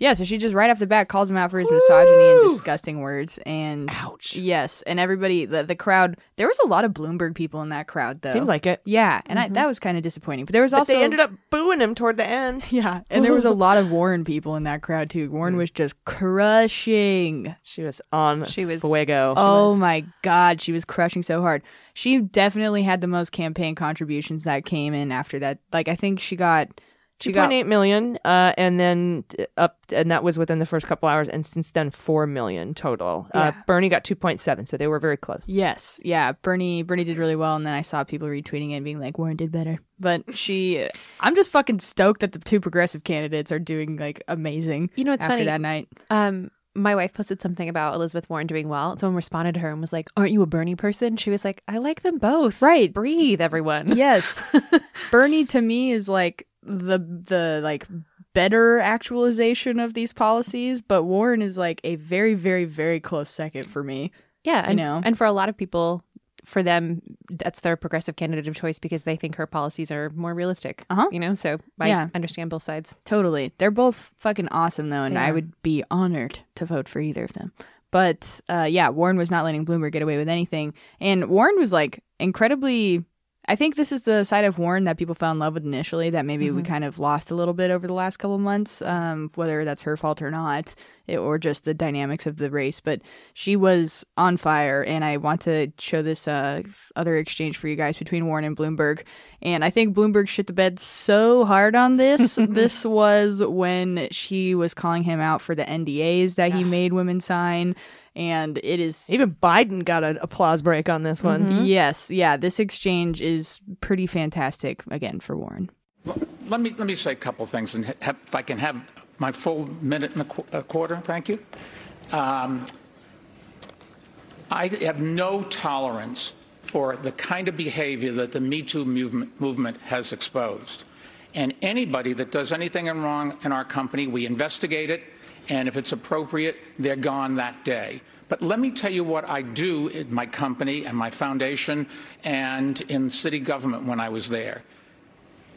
Yeah, so she just right off the bat calls him out for his misogyny and disgusting words. And Ouch. yes, and everybody, the, the crowd, there was a lot of Bloomberg people in that crowd, though. Seemed like it. Yeah, and I, mm-hmm. that was kind of disappointing. But there was But also they ended up booing him toward the end. yeah, and there was a lot of Warren people in that crowd too. Warren mm. was just crushing. She was on She was- fuego. Oh my god, she was crushing so hard. She definitely had the most campaign contributions that came in after that. Like I think she got she Two got point eight million, uh, and then uh, up, and that was within the first couple hours, and since then four million total. Uh, Bernie got two point seven, so they were very close. Yes, yeah. Bernie Bernie did really well, and then I saw people retweeting it and being like, "Warren did better." But she, I'm just fucking stoked that the two progressive candidates are doing like amazing. You know, it's after funny. that night. Um, my wife posted something about Elizabeth Warren doing well. Someone responded to her and was like, "Aren't you a Bernie person?" She was like, "I like them both. Right. Breathe, everyone." Yes, Bernie to me is like the the like better actualization of these policies, but Warren is like a very very very close second for me. Yeah, and, know? and for a lot of people, for them, that's their progressive candidate of choice because they think her policies are more realistic. Uh-huh. You know, so I Yeah. understand both sides. Totally. They're both fucking awesome though, and They I are. would be honored to vote for either of them. But uh, yeah, Warren was not letting Bloomberg get away with anything, and Warren was like incredibly. I think this is the side of Warren that people fell in love with initially that maybe we kind of lost a little bit over the last couple of months, um, whether that's her fault or not, or just the dynamics of the race. But she was on fire, and I want to show this uh, other exchange for you guys between Warren and Bloomberg. And I think Bloomberg shit the bed so hard on this. this was when she was calling him out for the NDAs that he ah. made women sign. And it is Even Biden got an applause break on this one. Mm-hmm. Mm-hmm. Yes, yeah, this exchange is pretty fantastic again for Warren. Let me, let me say a couple things, and ha- if I can have my full minute and a qu- a quarter, thank you. Um, I have no tolerance for the kind of behavior that the Me Too movement, movement has exposed. And anybody that does anything wrong in our company, we investigate it, and if it's appropriate, they're gone that day. But let me tell you what I do in my company and my foundation and in city government when I was there.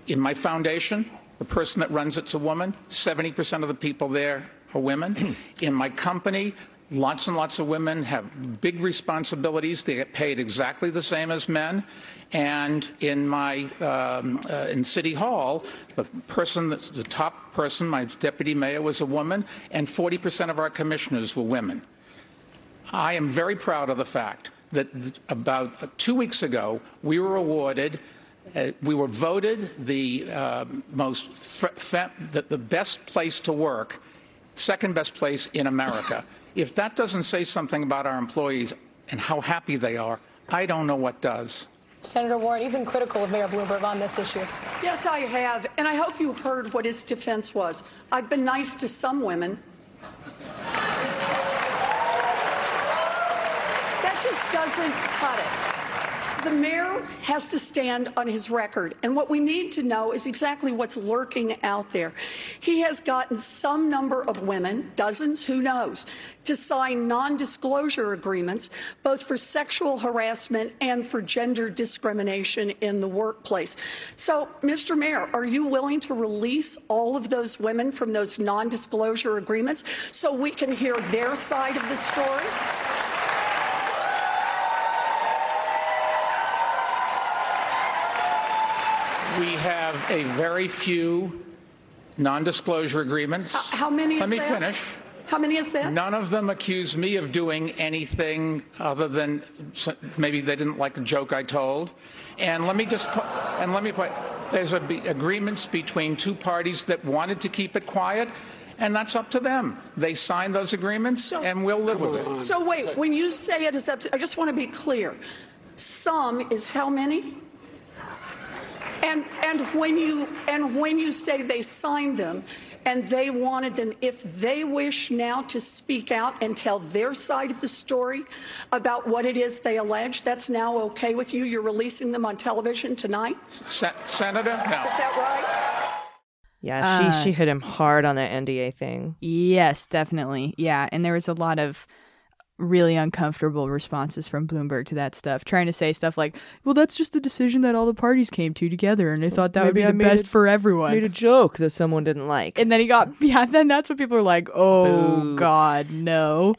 In my foundation, the person that runs it's a woman. 70% of the people there are women. In my company, lots and lots of women have big responsibilities. They get paid exactly the same as men. And in my um, uh, in City Hall, the person that's the top person, my deputy mayor, was a woman, and 40% of our commissioners were women. I am very proud of the fact that th- about uh, two weeks ago, we were awarded, uh, we were voted the uh, most, f- fe- the, the best place to work, second best place in America. If that doesn't say something about our employees and how happy they are, I don't know what does. Senator Warren, you've been critical of Mayor Bloomberg on this issue. Yes, I have, and I hope you heard what his defense was. I've been nice to some women. That just doesn't cut it. The mayor has to stand on his record, and what we need to know is exactly what's lurking out there. He has gotten some number of women, dozens, who knows, to sign non disclosure agreements, both for sexual harassment and for gender discrimination in the workplace. So, Mr. Mayor, are you willing to release all of those women from those non disclosure agreements so we can hear their side of the story? Have a very few non-disclosure agreements. How many Let is me that? finish. How many is that? None of them accuse me of doing anything other than maybe they didn't like a joke I told. And let me just put, and let me put, there's a be, agreements between two parties that wanted to keep it quiet, and that's up to them. They signed those agreements, and we'll live with it. So wait, when you say it is up to, I just want to be clear. Some is how many? And and when you and when you say they signed them and they wanted them, if they wish now to speak out and tell their side of the story about what it is they allege, that's now okay with you. You're releasing them on television tonight. Se- Senator, no. Is that right? Yeah, she she uh, hit him hard on that NDA thing. Yes, definitely. Yeah, and there was a lot of really uncomfortable responses from Bloomberg to that stuff, trying to say stuff like, "Well, that's just the decision that all the parties came to together, and I thought that would be I the best it- for everyone." Made a joke that someone didn't like. and then he got yeah. Then that's what people are like, "Oh Boo. God, no."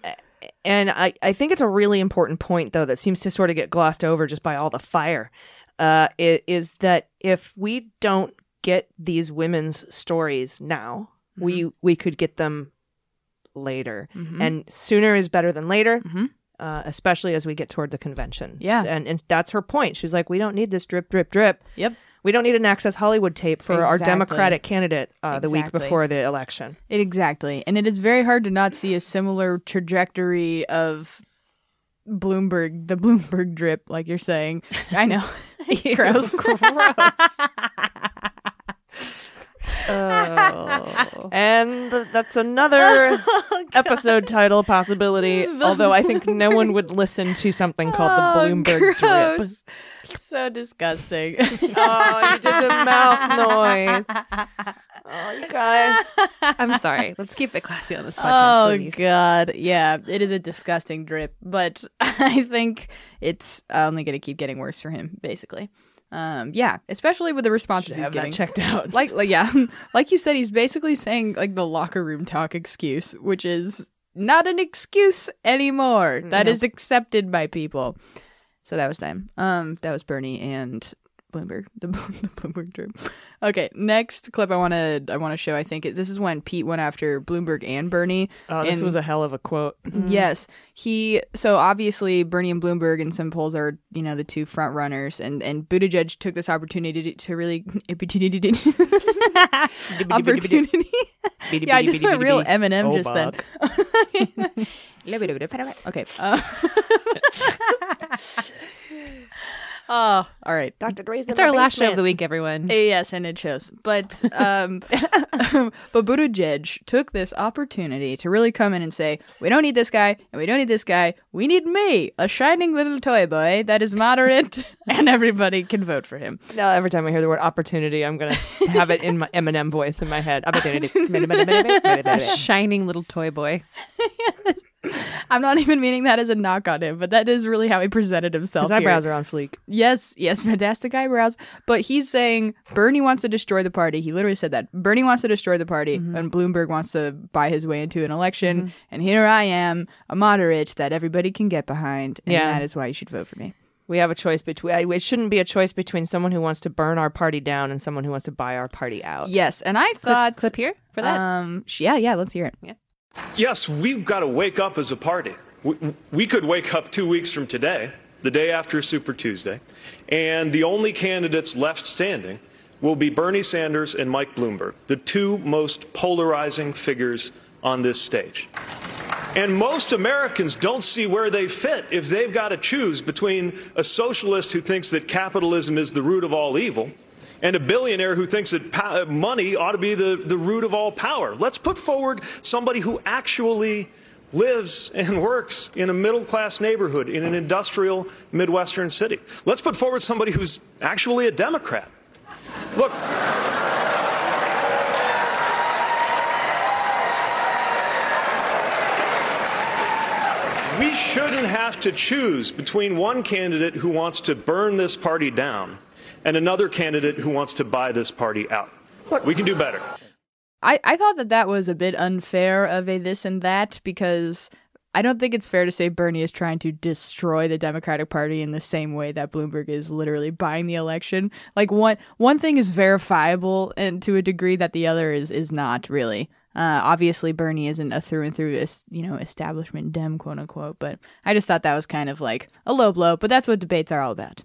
And I, I think it's a really important point, though, that seems to sort of get glossed over just by all the fire. Uh, is that if we don't get these women's stories now, we we could get them later, and sooner is better than later. Uh, especially as we get toward the convention. Yeah. and and that's her point. She's like, we don't need this drip, drip, drip. Yep. We don't need an Access Hollywood tape for our Democratic candidate uh, the week before the election. It, exactly, and it is very hard to not see a similar trajectory of Bloomberg, the Bloomberg drip, like you're saying. I know, gross. Oh. And that's another oh, episode title possibility. although I think no one would listen to something called the oh, Bloomberg drip. Oh, So disgusting. Oh, you did the mouth noise. Oh, you guys. I'm sorry. Let's keep it classy on this podcast. oh ladies. god, yeah, it is a disgusting drip, but I think it's only going to keep getting worse for him. Basically, um, yeah, especially with the responses he's getting. checked out. Like, like, yeah, like you said, he's basically saying like the locker room talk excuse, which is not an excuse anymore. That is accepted by people. So that was them. Um, that was Bernie and Bloomberg, the, the Bloomberg drip. Okay, next clip I want to I want to show. I think it, this is when Pete went after Bloomberg and Bernie. Oh, this and- was a hell of a quote. Yes, he. So obviously, Bernie and Bloomberg in some polls are, you know, the two front runners, and and Buttigieg took this opportunity to, to really opportunity. opportunity. yeah, I just went real Eminem Oh, just then. okay. Uh, oh, all right. Dr. Dre's It's our last show of the week, everyone. Yes, and it shows. But um, but Buttigieg took this opportunity to really come in and say, "We don't need this guy, and we don't need this guy. We need me, a shining little toy boy that is moderate, and everybody can vote for him." Now, every time I hear the word opportunity, I'm going to have it in my Eminem voice in my head. Opportunity. Shining little toy boy. I'm not even meaning that as a knock on him, but that is really how he presented himself. His here. eyebrows are on fleek. Yes, yes, fantastic eyebrows. But he's saying Bernie wants to destroy the party. He literally said that. Bernie wants to destroy the party, Mm-hmm. and Bloomberg wants to buy his way into an election. And here I am, a moderate that everybody can get behind. And Yeah. that is why you should vote for me. We have a choice between. It shouldn't be a choice between someone who wants to burn our party down and someone who wants to buy our party out. Yes, and I thought. Clip here for that. Um, yeah, yeah, let's hear it. Yes, we've got to wake up as a party. We, we could wake up two weeks from today, the day after Super Tuesday, and the only candidates left standing will be Bernie Sanders and Mike Bloomberg, the two most polarizing figures on this stage. And most Americans don't see where they fit if they've got to choose between a socialist who thinks that capitalism is the root of all evil and a billionaire who thinks that pa- uh, money ought to be the, the root of all power. Let's put forward somebody who actually lives and works in a middle class neighborhood in an industrial Midwestern city. Let's put forward somebody who's actually a Democrat. Look, we shouldn't have to choose between one candidate who wants to burn this party down and another candidate who wants to buy this party out. We can do better. I, I thought that that was a bit unfair of a this and that because I don't think it's fair to say Bernie is trying to destroy the Democratic Party in the same way that Bloomberg is literally buying the election. Like one one thing is verifiable and to a degree that the other is is not really. Uh, obviously, Bernie isn't a through and through, es- you know, establishment dem, quote unquote. But I just thought that was kind of like a low blow. But that's what debates are all about.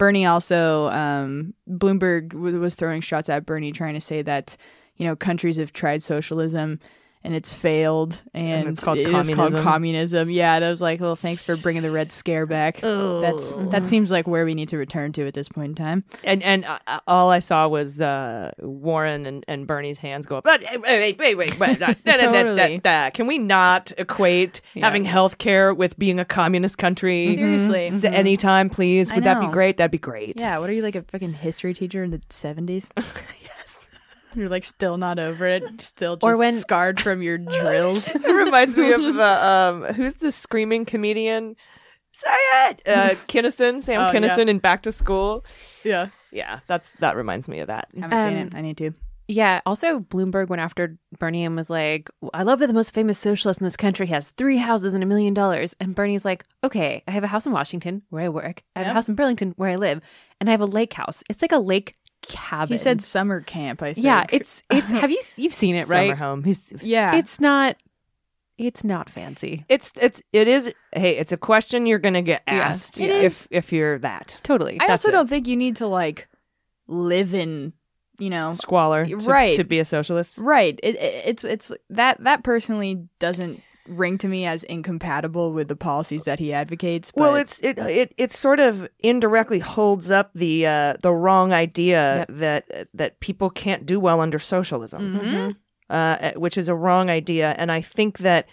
Bernie also, um, Bloomberg w- was throwing shots at Bernie, trying to say that, you know, countries have tried socialism and it's failed and, it's called it is called communism. communism. Yeah, and I was like, well, thanks for bringing the Red Scare back. That's that seems like where we need to return to at this point in time. And and uh, uh, all I saw was uh, Warren and, and Bernie's hands go up. But wait, wait, wait, wait. wait da- da- da- da- Totally. da-. Can we not equate having health care with being a communist country? Seriously. S- Anytime, please. Would that be great? That'd be great. Yeah, what are you like a fucking history teacher in the seventies? yes. You're like still not over it, still just Or when- scarred from your drills. It reminds me of the um, who's the screaming comedian? Say it, uh, Kinison, Sam Oh, yeah. Kinison in Back to School. yeah, Yeah, that's that reminds me of that. I haven't seen Um, it. I need to. Yeah. Also, Bloomberg went after Bernie and was like, I love that the most famous socialist in this country has three houses and a million dollars. And Bernie's like, okay, I have a house in Washington where I work. I have Yeah. a house in Burlington where I live. And I have a lake house. It's like a lake cabin. He said summer camp. I think. yeah, it's, it's, have you, you've seen it, right? Summer home. He's yeah. It's not, it's not fancy. it's it's it is. Hey, it's a question you're gonna get asked it if is. if you're that Totally. I That's also it. don't think you need to like live in, you know, squalor to, Right. to be a socialist. right. It, it, it's it's that that personally doesn't ring to me as incompatible with the policies that he advocates. Well, it's it it it sort of indirectly holds up the uh, the wrong idea that that people can't do well under socialism, Mm-hmm. uh, which is a wrong idea, and I think that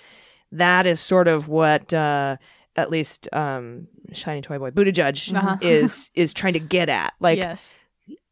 that is sort of what uh, at least um, shiny toy boy Buttigieg Uh-huh. is is trying to get at. Like, yes,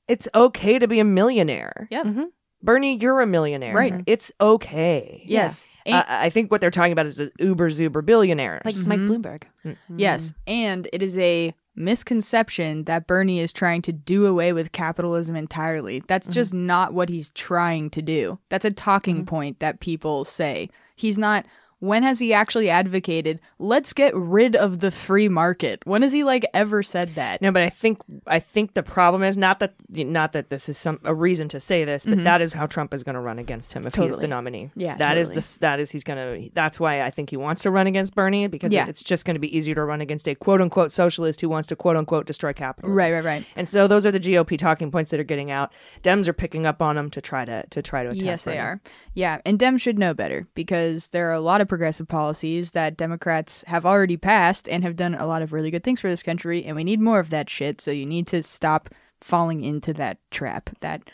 it's okay to be a millionaire. Yep. Mhm. Bernie, you're a millionaire. Right. Mm-hmm. It's okay. yes, Uh, I think what they're talking about is the uber zuber billionaires. like Mike mm-hmm. Bloomberg. Mm-hmm. Yes, and it is a misconception that Bernie is trying to do away with capitalism entirely. That's just not what he's trying to do. That's a talking point that people say. He's not when has he actually advocated let's get rid of the free market? When has he like ever said that? No, but I think I think the problem is not that not that this is some a reason to say this, but mm-hmm. that is how Trump is going to run against him if he's the nominee. Yeah, that is totally. the that is he's going to. That's why I think he wants to run against Bernie because Yeah. it's just going to be easier to run against a quote unquote socialist who wants to quote unquote destroy capital Right, right, right. And so those are the GOP talking points that are getting out. Dems are picking up on them to try to to try to attack. Yes, they are. Yeah, and Dems should know better because there are a lot of progressive policies that Democrats have already passed and have done a lot of really good things for this country, and we need more of that shit. So you need to stop falling into that trap that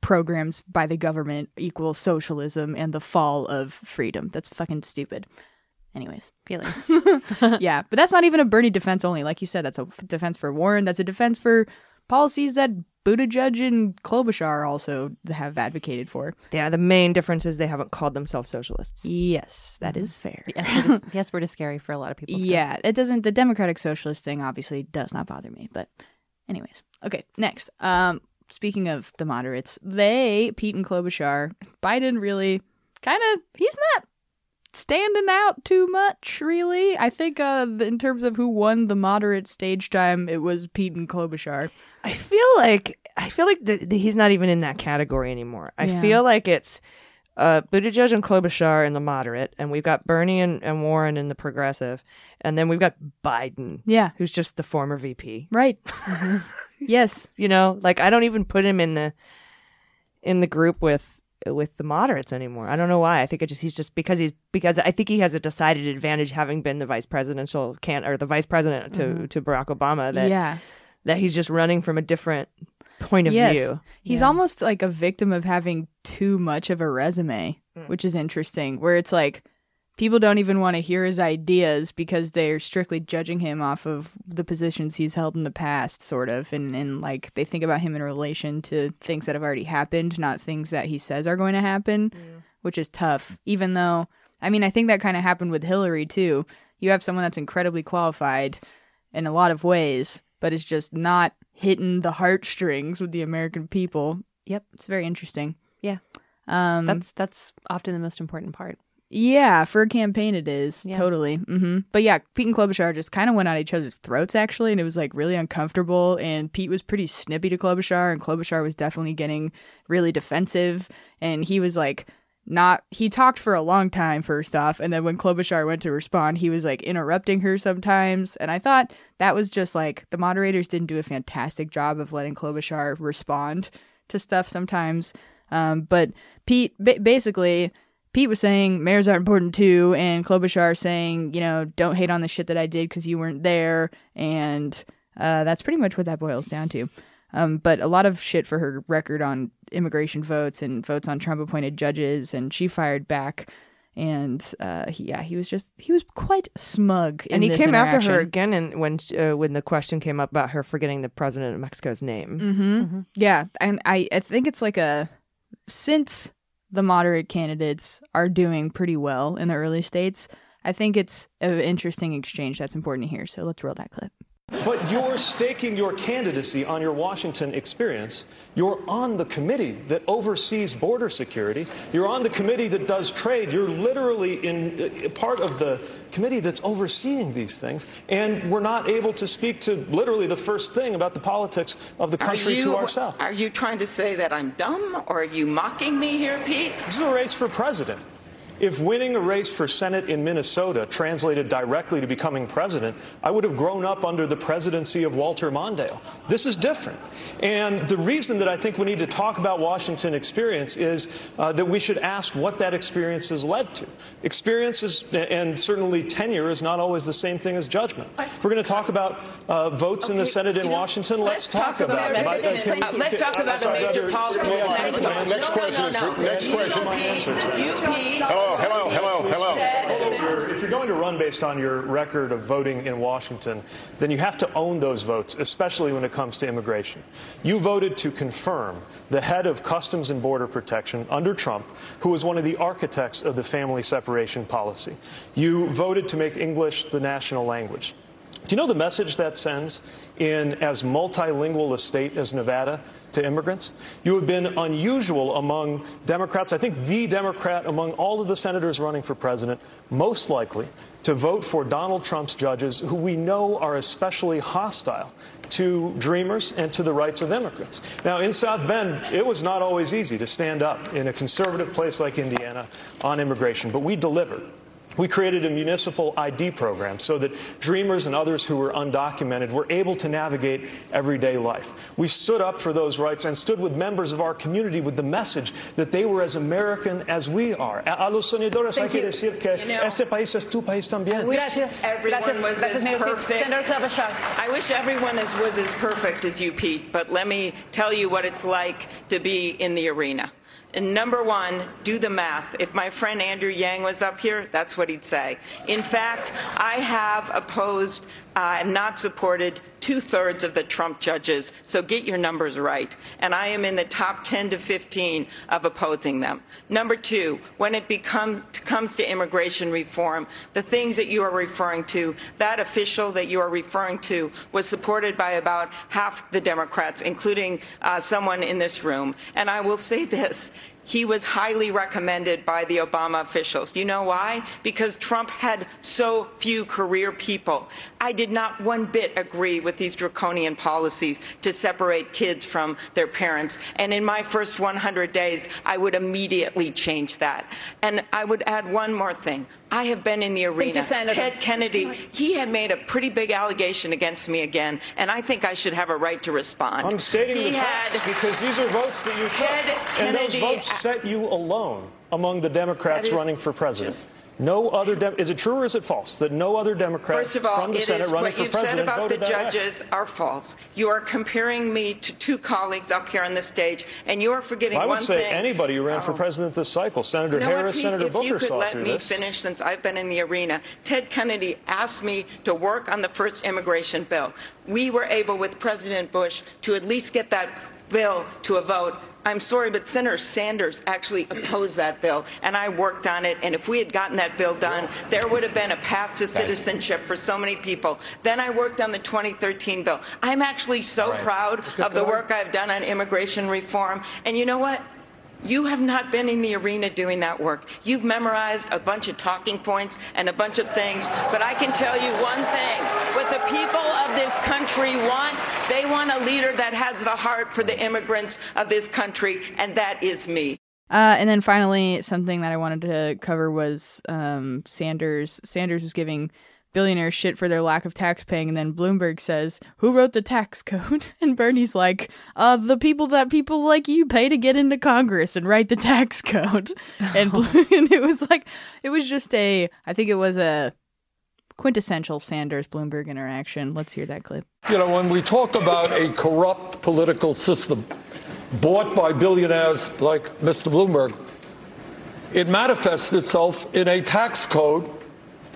programs by the government equal socialism and the fall of freedom. That's fucking stupid. Anyways, Feelings. yeah, but that's not even a Bernie defense only. Like you said, that's a defense for Warren. That's a defense for policies that Buttigieg and Klobuchar also have advocated for. Yeah, the main difference is they haven't called themselves socialists. Yes, that is fair. The S word is, the S word is scary for a lot of people. Still. Yeah, it doesn't. The Democratic Socialist thing obviously does not bother me. But, anyways, okay. Next, um, speaking of the moderates, they Pete and Klobuchar, Biden really kind of he's not standing out too much, really. I think uh, in terms of who won the moderate stage time, it was Pete and Klobuchar. I feel like I feel like th- th- he's not even in that category anymore. I Yeah. feel like it's uh, Buttigieg and Klobuchar in the moderate, and we've got Bernie and, and Warren in the progressive, and then we've got Biden, Yeah, who's just the former VP. right. yes, You know, like I don't even put him in the in the group with with the moderates anymore. I don't know why. I think it just he's just because he's because I think he has a decided advantage having been the vice presidential can or the vice president to mm-hmm. to Barack Obama that yeah. that he's just running from a different point of yes. view. He's almost like a victim of having too much of a resume, mm. which is interesting, where it's like people don't even want to hear his ideas because they're strictly judging him off of the positions he's held in the past, sort of. And, and like they think about him in relation to things that have already happened, not things that he says are going to happen, which is tough. Even though, I mean, I think that kind of happened with Hillary too. You have someone that's incredibly qualified in a lot of ways, but it's just not hitting the heartstrings with the American people. Yep. It's very interesting. Yeah. Um, That's that's often the most important part. Yeah, for a campaign it is Yeah. totally. hmm But yeah, Pete and Klobuchar just kind of went at each other's throats actually, and it was like really uncomfortable. And Pete was pretty snippy to Klobuchar, and Klobuchar was definitely getting really defensive. And he was like not. He talked for a long time first off, and then when Klobuchar went to respond, he was like interrupting her sometimes. And I thought that was just like the moderators didn't do a fantastic job of letting Klobuchar respond to stuff sometimes. Um, but Pete ba- basically. Pete was saying mayors are important too, and Klobuchar saying, you know, don't hate on the shit that I did because you weren't there, and uh, that's pretty much what that boils down to. Um, but a lot of shit for her record on immigration votes and votes on Trump-appointed judges, and she fired back. And uh, he, yeah, he was just he was quite smug. In and he this came after her again, and when uh, when the question came up about her forgetting the president of Mexico's name. Mm-hmm. Yeah, and I, I think it's like a since the moderate candidates are doing pretty well in the early states, I think it's an interesting exchange that's important to hear. So let's roll that clip. But you're staking your candidacy on your Washington experience. You're on the committee that oversees border security. You're on the committee that does trade. You're literally in uh, part of the committee that's overseeing these things. And we're not able to speak to literally the first thing about the politics of the country you, to ourselves. Are you trying to say that I'm dumb, or are you mocking me here, Pete? This is a race for president. If winning a race for Senate in Minnesota translated directly to becoming president, I would have grown up under the presidency of Walter Mondale. This is different. And the reason that I think we need to talk about Washington experience is uh, that we should ask what that experience has led to. Experience is, and certainly tenure is not always the same thing as judgment. We're going to talk about uh, votes in the Senate in you know, Washington. Let's, let's talk about it. Mexican- I- I can- uh, let's talk about sorry, the major policy. policies may I of finish Mexico. my answer? Next question next question. My answers. You, Pete, Hello, hello, hello, hello. If you're, if you're going to run based on your record of voting in Washington, then you have to own those votes, especially when it comes to immigration. You voted to confirm the head of Customs and Border Protection under Trump, who was one of the architects of the family separation policy. You voted to make English the national language. Do you know the message that sends in as multilingual a state as Nevada to immigrants? You have been unusual among Democrats, I think the Democrat among all of the senators running for president, most likely to vote for Donald Trump's judges, who we know are especially hostile to dreamers and to the rights of immigrants. Now, in South Bend, it was not always easy to stand up in a conservative place like Indiana on immigration, but we delivered. We created a municipal ID program so that dreamers and others who were undocumented were able to navigate everyday life. We stood up for those rights and stood with members of our community with the message that they were as American as we are. A a los soñadores hay Thank que you. decir que You know- este país es tu país también. Gracias. Everyone Gracias. was Gracias, as señor Pete. perfect. Senator Klobuchar. I wish everyone is, was as perfect as you, Pete, but let me tell you what it's like to be in the arena. And number one, do the math. If my friend Andrew Yang was up here, that's what he'd say. In fact, I have opposed uh, and not supported two thirds of the Trump judges, so get your numbers right. And I am in the top 10 to 15 of opposing them. Number two, when it becomes, comes to immigration reform, the things that you are referring to, that official that you are referring to was supported by about half the Democrats, including uh, someone in this room. And I will say this. He was highly recommended by the Obama officials. You know why? Because Trump had so few career people. I did not one bit agree with these draconian policies to separate kids from their parents. And in my first 100 days, I would immediately change that. And I would add one more thing. I have been in the arena. Senator. Ted Kennedy, he had made a pretty big allegation against me again, and I think I should have a right to respond. I'm stating he the facts had, because these are votes that you Ted took. And those votes set you alone among the Democrats running for president. just- No other is it true or is it false that no other Democrat First of all, from the Senate is running what for you've said about the that way? judges are false. You are comparing me to two colleagues up here on the stage, and you are forgetting one. I would one say thing. anybody who ran for Oh. president this cycle, Senator You know what, Harris, Pete? Senator if Booker you could saw let through me this. finish since I've been in the arena. Ted Kennedy asked me to work on the first immigration bill. We were able, with President Bush, to at least get that bill to a vote. I'm sorry, but Senator Sanders actually opposed that bill, and I worked on it. And if we had gotten that bill done, there would have been a path to citizenship for so many people. Then I worked on the 2013 bill. I'm actually so proud of the work I've done on immigration reform. And you know what? You have not been in the arena doing that work. You've memorized a bunch of talking points and a bunch of things, but I can tell you one thing. What the people of this country want, they want a leader that has the heart for the immigrants of this country, and that is me. Uh, and then finally, something that I wanted to cover was um, Sanders. Sanders was giving billionaires shit for their lack of tax paying, and then Bloomberg says, "Who wrote the tax code?" And Bernie's like, "Uh, the people that people like you pay to get into Congress and write the tax code." And, Blo- and it was like, it was just a, I think it was a quintessential Sanders Bloomberg interaction. Let's hear that clip. You know, when we talk about a corrupt political system bought by billionaires like Mr. Bloomberg, it manifests itself in a tax code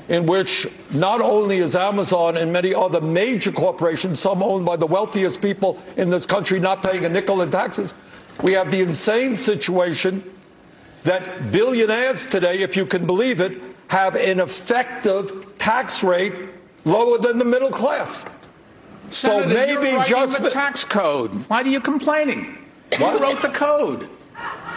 in which not only is Amazon and many other major corporations, some owned by the wealthiest people in this country, not paying a nickel in taxes, we have the insane situation that billionaires today, if you can believe it, have an effective tax rate lower than the middle class. So Senator, you're maybe just the tax code. Why are you complaining? What? Who wrote the code?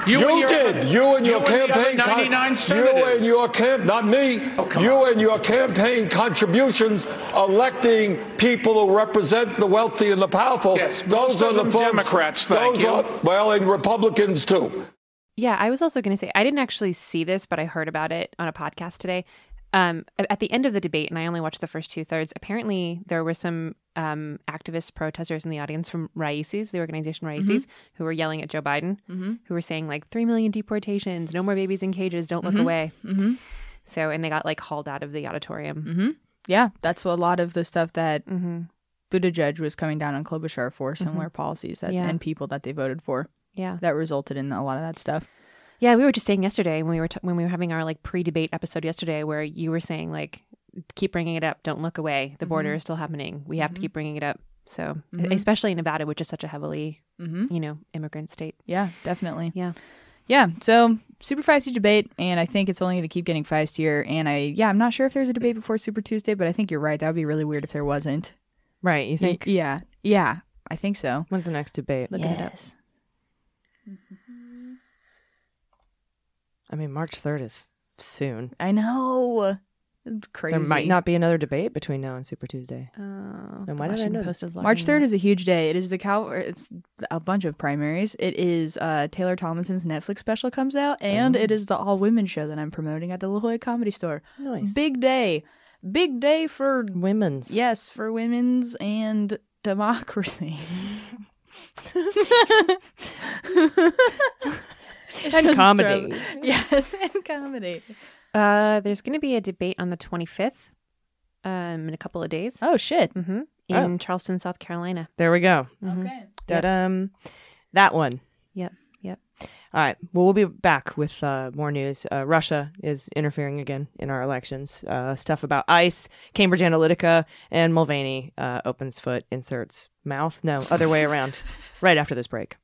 You, and your- did. You and your you and the other campaign. con- you and your camp. Not me. Oh, come you and your campaign contributions, electing people who represent the wealthy and the powerful. Yes, those are the folks. Democrats, thank those you. Are, well, and Republicans too. Yeah, I was also going to say I didn't actually see this, but I heard about it on a podcast today. Um, at the end of the debate, and I only watched the first two thirds. Apparently, there were some um, activist protesters in the audience from Raices, the organization mm-hmm. Raices, who were yelling at Joe Biden, mm-hmm. who were saying like three million deportations, no more babies in cages, don't look mm-hmm. away. So, and they got like hauled out of the auditorium. Yeah, that's a lot of the stuff that Buttigieg was coming down on Klobuchar for, similar policies that, Yeah. and people that they voted for. Yeah, That resulted in a lot of that stuff. Yeah. We were just saying yesterday when we were t- when we were having our like pre-debate episode yesterday, where you were saying like keep bringing it up, don't look away. The mm-hmm. border is still happening. We have to mm-hmm. keep bringing it up. So, mm-hmm. especially in Nevada, which is such a heavily, you know, immigrant state. Yeah, definitely. Yeah. Yeah, so super feisty debate, and I think it's only going to keep getting feistier. And I, yeah, I'm not sure if there's a debate before Super Tuesday, but I think you're right. That would be really weird if there wasn't. Right. You think? Y- yeah, yeah, I think so. When's the next debate? Looking it up. Yes. I mean, March 3rd is soon. I know. It's crazy. There might not be another debate between now and Super Tuesday. Oh, Then why did I know Post is March third in. is a huge day. It is the cow. It's a bunch of primaries. It is uh, Taylor Tomlinson's Netflix special comes out, and it is the all women show that I'm promoting at the La Jolla Comedy Store. Nice. Big day, big day for Women's. yes for women's and democracy. And comedy. throw- yes, and comedy. Uh, there's going to be a debate on the 25th, um, in a couple of days. Oh shit. hmm In Charleston, South Carolina. There we go. Okay. Da-dum. That one. Yep. Yep. All right. Well, we'll be back with uh, more news. Uh, Russia is interfering again in our elections. Uh, stuff about ICE, Cambridge Analytica, and Mulvaney uh, opens foot, inserts mouth. No, other way around. right after this break.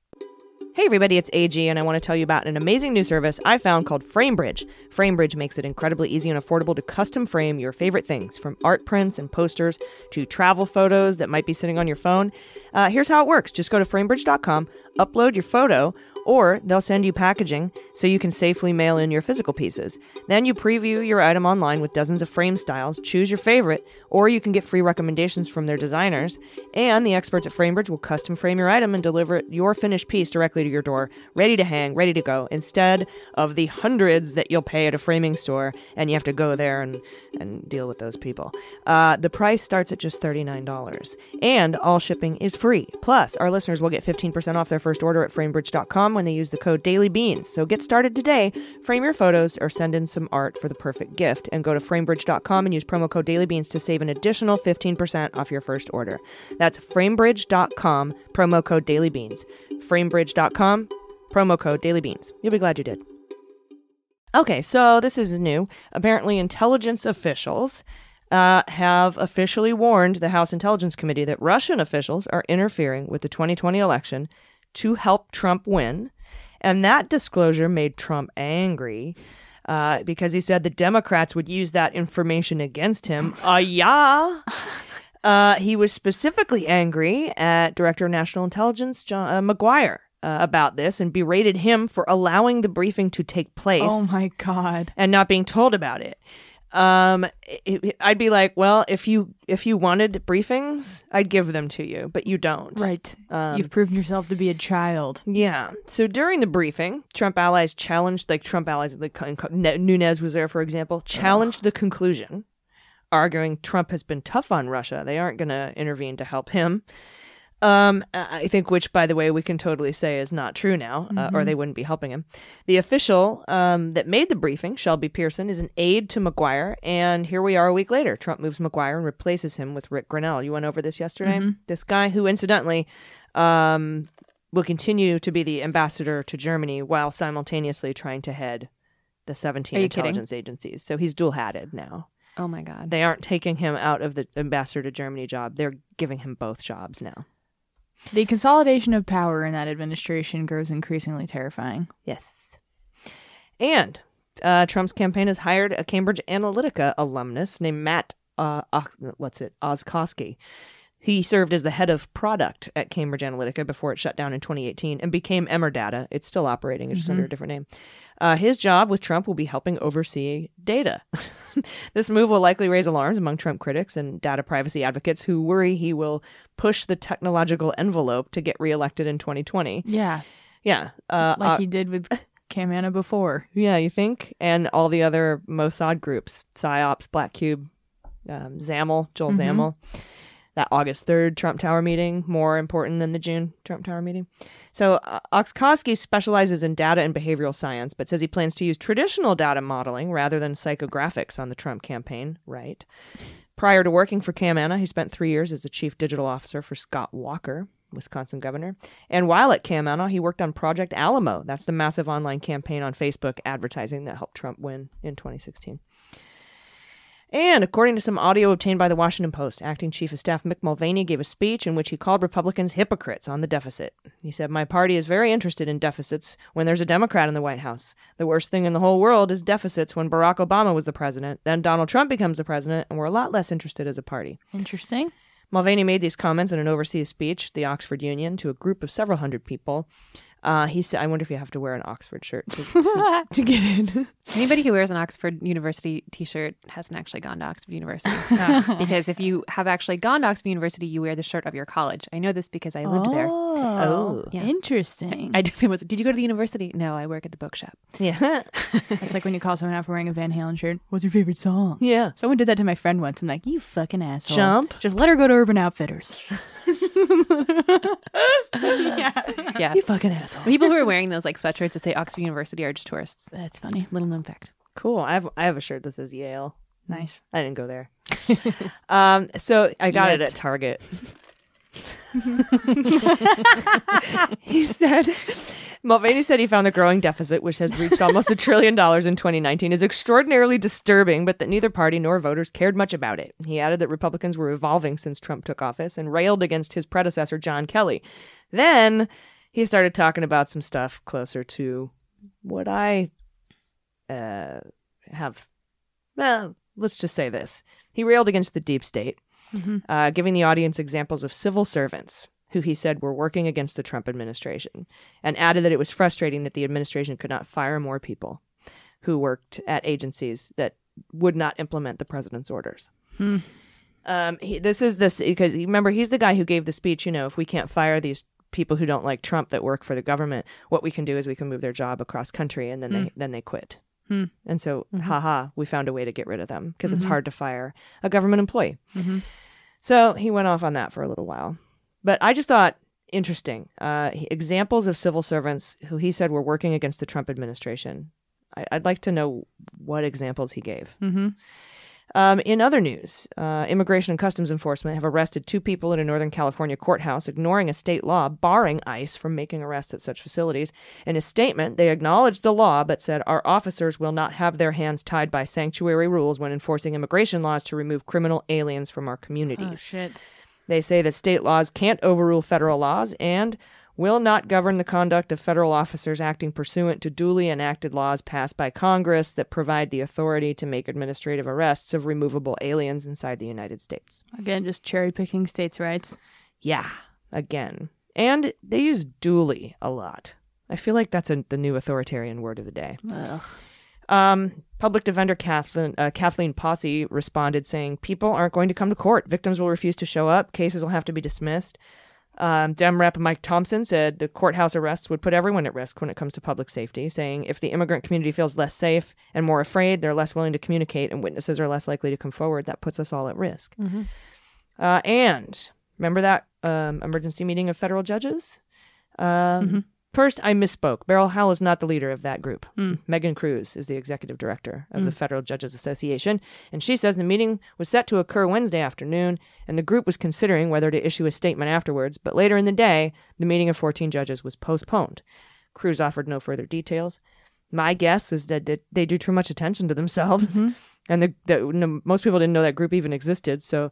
Hey everybody, it's AG, and I want to tell you about an amazing new service I found called FrameBridge. FrameBridge makes it incredibly easy and affordable to custom frame your favorite things, from art prints and posters to travel photos that might be sitting on your phone. Uh, here's how it works: just go to FrameBridge.com, upload your photo, or they'll send you packaging so you can safely mail in your physical pieces. Then you preview your item online with dozens of frame styles, choose your favorite, or you can get free recommendations from their designers. And the experts at FrameBridge will custom frame your item and deliver your finished piece directly to your door, ready to hang, ready to go, instead of the hundreds that you'll pay at a framing store and you have to go there and, and deal with those people. Uh, the price starts at just $39. And all shipping is free. Plus, our listeners will get 15% off their first order at framebridge.com when they use the code DailyBeans. So get started today, frame your photos, or send in some art for the perfect gift. And go to framebridge.com and use promo code DailyBeans to save an additional 15% off your first order. That's framebridge.com, promo code DailyBeans. Framebridge.com, promo code DailyBeans. You'll be glad you did. Okay, so this is new. Apparently, intelligence officials uh, have officially warned the House Intelligence Committee that Russian officials are interfering with the 2020 election to help Trump win. And that disclosure made Trump angry uh, because he said the Democrats would use that information against him. Uh, yeah. Uh, he was specifically angry at Director of National Intelligence John uh, Maguire uh, about this and berated him for allowing the briefing to take place Oh my god. and not being told about it. Um, it- it- I'd be like, well, if you if you wanted briefings, I'd give them to you, but you don't. Right. Um, You've proven yourself to be a child. yeah. So during the briefing, Trump allies challenged, like Trump allies, like Nunes was there, for example, challenged the conclusion, arguing Trump has been tough on Russia. They aren't going to intervene to help him. Um, I think, which, by the way, we can totally say is not true now, uh, or Mhm. they wouldn't be helping him. The official um, that made the briefing, Shelby Pearson, is an aide to Maguire, and here we are a week later. Trump moves Maguire and replaces him with Ric Grenell. You went over this yesterday. Mhm. This guy, who incidentally um, will continue to be the ambassador to Germany while simultaneously trying to head the 17 Are you kidding? intelligence agencies. So he's dual hatted now. Oh my god. They aren't taking him out of the ambassador to Germany job. They're giving him both jobs now. The consolidation of power in that administration grows increasingly terrifying. Yes. And uh, Trump's campaign has hired a Cambridge Analytica alumnus named Matt, uh, what's it, Oczkowski. He served as the head of product at Cambridge Analytica before it shut down in 2018 and became Emerdata. It's still operating, it's just Mhm. under a different name. Uh, his job with Trump will be helping oversee data. this move will likely raise alarms among Trump critics and data privacy advocates who worry he will push the technological envelope to get reelected in 2020. Yeah. Yeah. Uh, like uh, he did with Kamana before. yeah, you think? And all the other Mossad groups, PSYOPs, Black Cube, um, Zamel, Joel Mhm. Zamel. That August 3rd Trump Tower meeting, more important than the June Trump Tower meeting. So, uh, specializes in data and behavioral science, but says he plans to use traditional data modeling rather than psychographics on the Trump campaign. Right. Prior to working for Kamana, he spent three years as the chief digital officer for Scott Walker, Wisconsin governor. And while at Kamana, he worked on Project Alamo. That's the massive online campaign on Facebook advertising that helped Trump win in 2016. And according to some audio obtained by the Washington Post, acting chief of staff Mick Mulvaney gave a speech in which he called Republicans hypocrites on the deficit. He said, My party is very interested in deficits when there's a Democrat in the White House. The worst thing in the whole world is deficits when Barack Obama was the president. Then Donald Trump becomes the president, and we're a lot less interested as a party. Interesting. Mulvaney made these comments in an overseas speech, the Oxford Union, to a group of several hundred people. Uh, he said, I wonder if you have to wear an Oxford shirt to, to, to get in. Anybody who wears an Oxford University T-shirt hasn't actually gone to Oxford University. Because if you have actually gone to Oxford University, you wear the shirt of your college. I know this because I lived there. Oh, Yeah. interesting. I did. Was, did you go to the university? No, I work at the bookshop. Yeah. It's like when you call someone out for wearing a Van Halen shirt. What's your favorite song? Yeah. Someone did that to my friend once. I'm like, you fucking asshole. Jump. Just let her go to Urban Outfitters. Yeah. yeah. You fucking asshole. People who are wearing those like sweatshirts that say Oxford University are just tourists. That's funny. Little known fact. Cool. I have I have a shirt that says Yale. Nice. I didn't go there. um, so I got it at Target. he said, Mulvaney said he found the growing deficit, which has reached almost a trillion dollars in 2019, is extraordinarily disturbing, but that neither party nor voters cared much about it. He added that Republicans were evolving since Trump took office and railed against his predecessor, John Kelly. Then he started talking about some stuff closer to what I uh, have. Well, let's just say this. He railed against the deep state, Mhm. uh, giving the audience examples of civil servants who he said were working against the Trump administration, and added that it was frustrating that the administration could not fire more people who worked at agencies that would not implement the president's orders. Hmm. Um, he, this is this because remember he's the guy who gave the speech. You know, if we can't fire these people who don't like Trump that work for the government, what we can do is we can move their job across country, and then Hmm. they then they quit. Hmm. And so, haha, we found a way to get rid of them because it's Mhm. hard to fire a government employee. Mhm. So he went off on that for a little while. But I just thought interesting uh, examples of civil servants who he said were working against the Trump administration. I- I'd like to know what examples he gave. Mm-hmm. Um, in other news, uh, Immigration and Customs Enforcement have arrested two people in a Northern California courthouse, ignoring a state law barring ICE from making arrests at such facilities. In a statement, they acknowledged the law but said our officers will not have their hands tied by sanctuary rules when enforcing immigration laws to remove criminal aliens from our communities. Oh shit. They say that state laws can't overrule federal laws and will not govern the conduct of federal officers acting pursuant to duly enacted laws passed by Congress that provide the authority to make administrative arrests of removable aliens inside the United States. Again, just cherry picking states' rights. Yeah, again. And they use duly a lot. I feel like that's a, the new authoritarian word of the day. Um, public defender Kathleen, uh, Kathleen Pozzi responded saying, People aren't going to come to court. Victims will refuse to show up. Cases will have to be dismissed. Um, Dem Rep Mike Thompson said the courthouse arrests would put everyone at risk when it comes to public safety, saying if the immigrant community feels less safe and more afraid, they're less willing to communicate and witnesses are less likely to come forward. That puts us all at risk. Uh, and remember that um, emergency meeting of federal judges? Um, First, I misspoke. Beryl Howell is not the leader of that group. Hmm. Megan Cruz is the executive director of the hmm. Federal Judges Association, and she says the meeting was set to occur Wednesday afternoon, and the group was considering whether to issue a statement afterwards. But later in the day, the meeting of 14 judges was postponed. Cruz offered no further details. My guess is that they drew too much attention to themselves, mm-hmm. and the, the, most people didn't know that group even existed. So,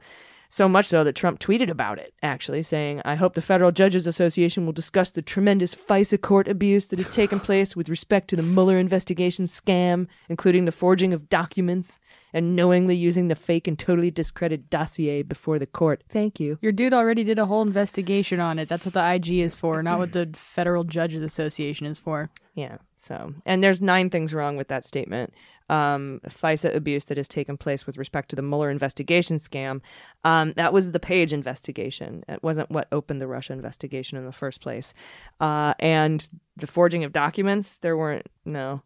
so much so that Trump tweeted about it, actually saying, "I hope the Federal Judges Association will discuss the tremendous FISA court abuse that has taken place with respect to the Mueller investigation scam, including the forging of documents and knowingly using the fake and totally discredited dossier before the court." Thank you. Your dude already did a whole investigation on it. That's what the IG is for, not what the Federal Judges Association is for. Yeah. So, and there's nine things wrong with that statement. Um, FISA abuse that has taken place with respect to the Mueller investigation scam. Um, that was the Page investigation. It wasn't what opened the Russia investigation in the first place. Uh, and the forging of documents, there weren't, no.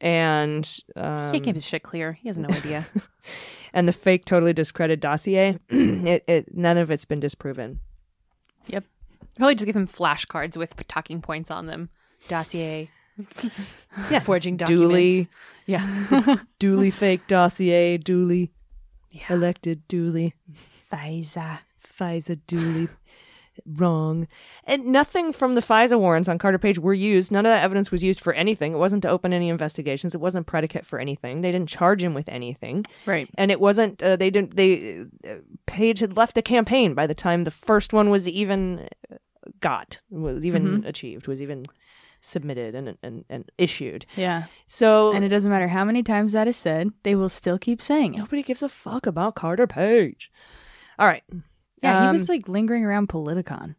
And, He um, can't his shit clear. He has no idea. and the fake, totally discredited dossier, it, it, none of it's been disproven. Yep. Probably just give him flashcards with talking points on them. Dossier. Yeah. Forging Duly, documents. Yeah. duly fake dossier, duly elected, duly. FISA. FISA duly wrong. And nothing from the FISA warrants on Carter Page were used. None of that evidence was used for anything. It wasn't to open any investigations. It wasn't predicate for anything. They didn't charge him with anything. Right. And it wasn't, uh, they didn't, they, uh, Page had left the campaign by the time the first one was even uh, got, was even achieved, was even submitted and, and, and issued. Yeah. So, And it doesn't matter how many times that is said, they will still keep saying it. nobody gives a fuck about Carter Page. All right. Yeah, he Um, was like lingering around Politicon,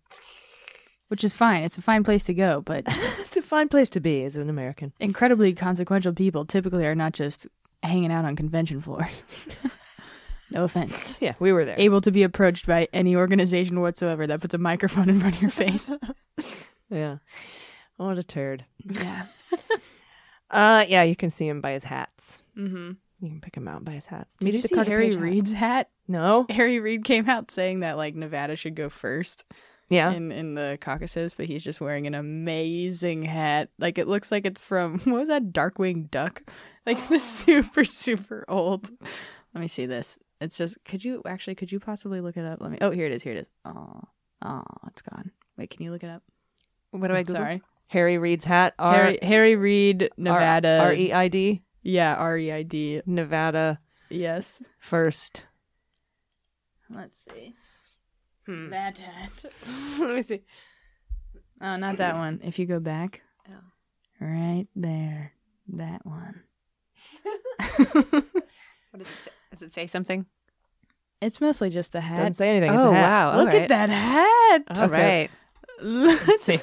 which is fine. It's a fine place to go, but It's a fine place to be as an American. incredibly consequential people typically are not just hanging out on convention floors. no offense. Yeah, we were there. Able to be approached by any organization whatsoever that puts a microphone in front of your face. Yeah. What a turd. yeah. Uh, yeah, you can see him by his hats. Mm-hmm. You can pick him out by his hats. Did you see Harry Page hat. Reid's hat? No. Harry Reid came out saying that like Nevada should go first Yeah. in in the caucuses, but he's just wearing an amazing hat. Like it looks like it's from what was that Darkwing Duck? Like the super super old. Let me see this. It's just could you actually could you possibly look it up? Let me. Oh, here it is. Here it is. Oh, oh, it's gone. Wait, can you look it up? What do I Google? Sorry, Harry Reid's hat. R- Harry Harry Reid, Nevada. R E I D. yeah, R E I D. Nevada Yes. first. Let's see. Hmm. That hat. Let me see. Oh, not that one. If you go back. Oh. Right there. That one. What does it say? Does it say something? It's mostly just the hat. Doesn't say anything. It's oh a hat. wow! Look All right. at that hat. All Okay. right. Let's see.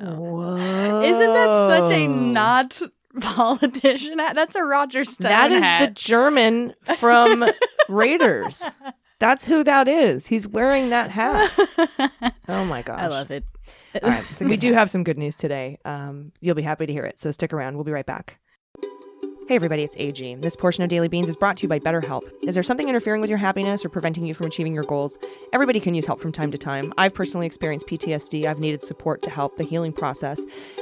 Whoa. Isn't that such a not politician hat? That's a Roger Stone That is the. German from Raiders. That's who that is. He's wearing that hat. Oh my gosh. I love it. All right. So we do have some good news today. Um, you'll be happy to hear it. So stick around. We'll be right back. Hey, everybody, it's AG. This portion of Daily Beans is brought to you by BetterHelp. Is there something interfering with your happiness or preventing you from achieving your goals? Everybody can use help from time to time. I've personally experienced PTSD. I've needed support to help the healing process.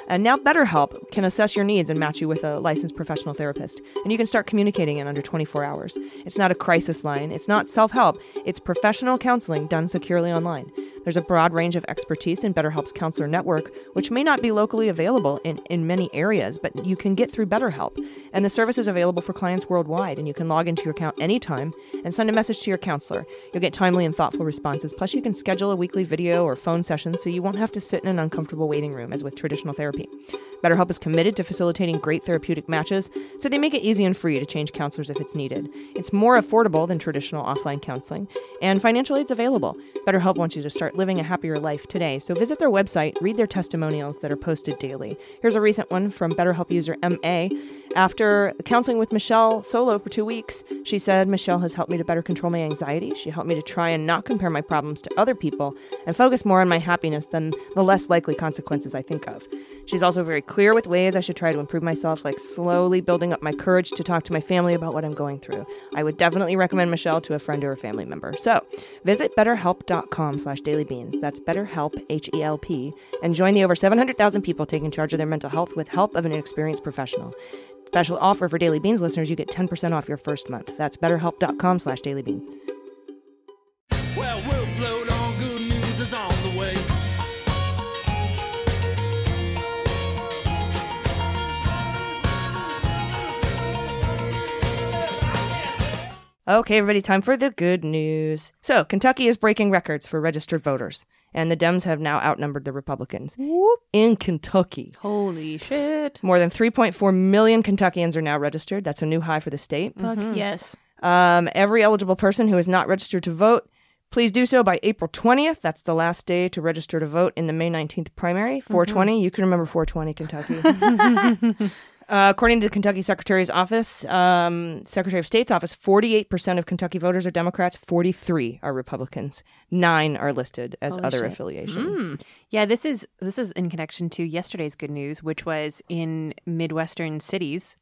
And now BetterHelp can assess your needs and match you with a licensed professional therapist. And you can start communicating in under 24 hours. It's not a crisis line, it's not self help, it's professional counseling done securely online. There's a broad range of expertise in BetterHelp's counselor network, which may not be locally available in, in many areas, but you can get through BetterHelp. And the service is available for clients worldwide, and you can log into your account anytime and send a message to your counselor. You'll get timely and thoughtful responses. Plus, you can schedule a weekly video or phone session so you won't have to sit in an uncomfortable waiting room as with traditional therapy. BetterHelp is committed to facilitating great therapeutic matches, so they make it easy and free to change counselors if it's needed. It's more affordable than traditional offline counseling, and financial aid's available. BetterHelp wants you to start living a happier life today, so visit their website, read their testimonials that are posted daily. Here's a recent one from BetterHelp user MA. After counseling with Michelle solo for two weeks, she said, Michelle has helped me to better control my anxiety. She helped me to try and not compare my problems to other people and focus more on my happiness than the less likely consequences I think of. She's also very clear with ways I should try to improve myself, like slowly building up my courage to talk to my family about what I'm going through. I would definitely recommend Michelle to a friend or a family member. So visit betterhelp.com slash dailybeans. That's betterhelp, H-E-L-P, and join the over 700,000 people taking charge of their mental health with help of an experienced professional. Special offer for Daily Beans listeners, you get 10% off your first month. That's betterhelp.com slash dailybeans. Well, we'll float on good news is on the way. Okay, everybody, time for the good news. So, Kentucky is breaking records for registered voters, and the Dems have now outnumbered the Republicans. In Kentucky. Holy shit. More than 3.4 million Kentuckians are now registered. That's a new high for the state. Fuck yes. Um, every eligible person who is not registered to vote, please do so by April 20th. That's the last day to register to vote in the May 19th primary. 420. You can remember 420, Kentucky. Uh, according to the Kentucky Secretary's office, um, Secretary of State's office, 48% of Kentucky voters are Democrats, 43 are Republicans, nine are listed as Holy other shit. affiliations. Mm. Yeah, this is this is in connection to yesterday's good news, which was in midwestern cities,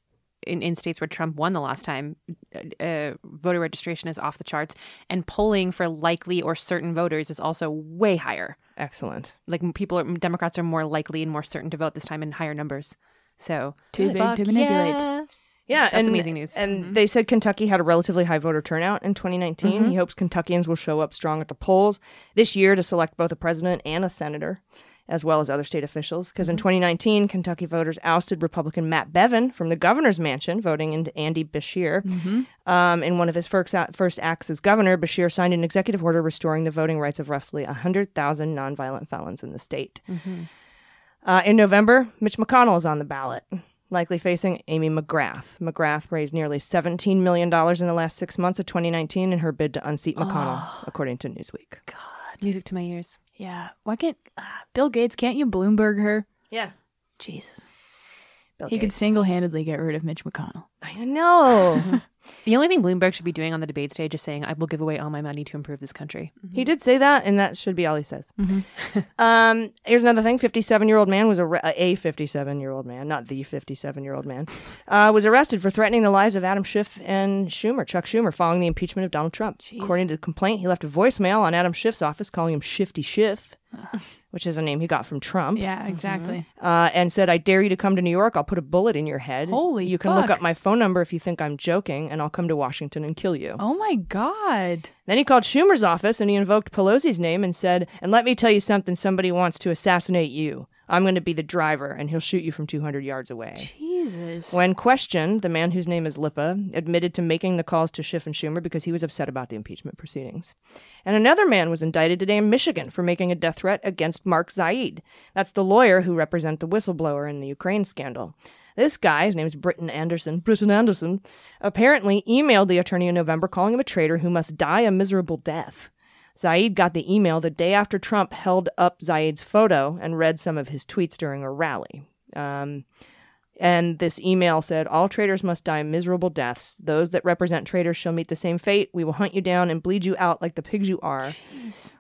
in, in states where Trump won the last time, uh, uh, voter registration is off the charts, and polling for likely or certain voters is also way higher. Excellent. Like people, are, Democrats are more likely and more certain to vote this time in higher numbers. So Too big to manipulate. yeah. Yeah, That's and, amazing news. Mm-hmm. And they said Kentucky had a relatively high voter turnout in 2019. Mhm. He hopes Kentuckians will show up strong at the polls this year to select both a president and a senator, as well as other state officials. Because Mm-hmm. in 2019, Kentucky voters ousted Republican Matt Bevin from the governor's mansion, voting into Andy Beshear. Mm-hmm. Um, in one of his first, first acts as governor, Beshear signed an executive order restoring the voting rights of roughly 100,000 nonviolent felons in the state. Uh, in November, Mitch McConnell is on the ballot, likely facing Amy McGrath. McGrath raised nearly $17 million in the last six months of 2019 in her bid to unseat McConnell, according to Newsweek. God, music to my ears. Yeah. Why can't uh, Bill Gates? Can't you Bloomberg her? Yeah. Jesus. Bill he could single handedly get rid of Mitch McConnell. I know. The only thing Bloomberg should be doing on the debate stage is saying, "I will give away all my money to improve this country." He did say that, and that should be all he says. um, here's another thing: fifty-seven-year-old man was arre- uh, a fifty-seven-year-old man, not the fifty-seven-year-old man, uh, was arrested for threatening the lives of Adam Schiff and Schumer, Chuck Schumer, following the impeachment of Donald Trump. According to the complaint, he left a voicemail on Adam Schiff's office calling him Shifty Schiff, which is a name he got from Trump. Yeah, exactly. Uh, and said, "I dare you to come to New York. I'll put a bullet in your head. Holy You can look up my phone number if you think I'm joking, and I'll come to Washington and kill you." Oh my God. Then he called Schumer's office and he invoked Pelosi's name and said, And let me tell you something somebody wants to assassinate you. I'm going to be the driver and he'll shoot you from 200 yards away. Jesus. When questioned, the man whose name is Lipa admitted to making the calls to Schiff and Schumer because he was upset about the impeachment proceedings. And another man was indicted today in Michigan for making a death threat against Mark Zaid. That's the lawyer who represented the whistleblower in the Ukraine scandal. This guy, his name is Britton Anderson, Britton Anderson, apparently emailed the attorney in November calling him a traitor who must die a miserable death. Zaid got the email the day after Trump held up Zaid's photo and read some of his tweets during a rally. Um, and this email said, All traitors must die miserable deaths. Those that represent traitors shall meet the same fate. We will hunt you down and bleed you out like the pigs you are.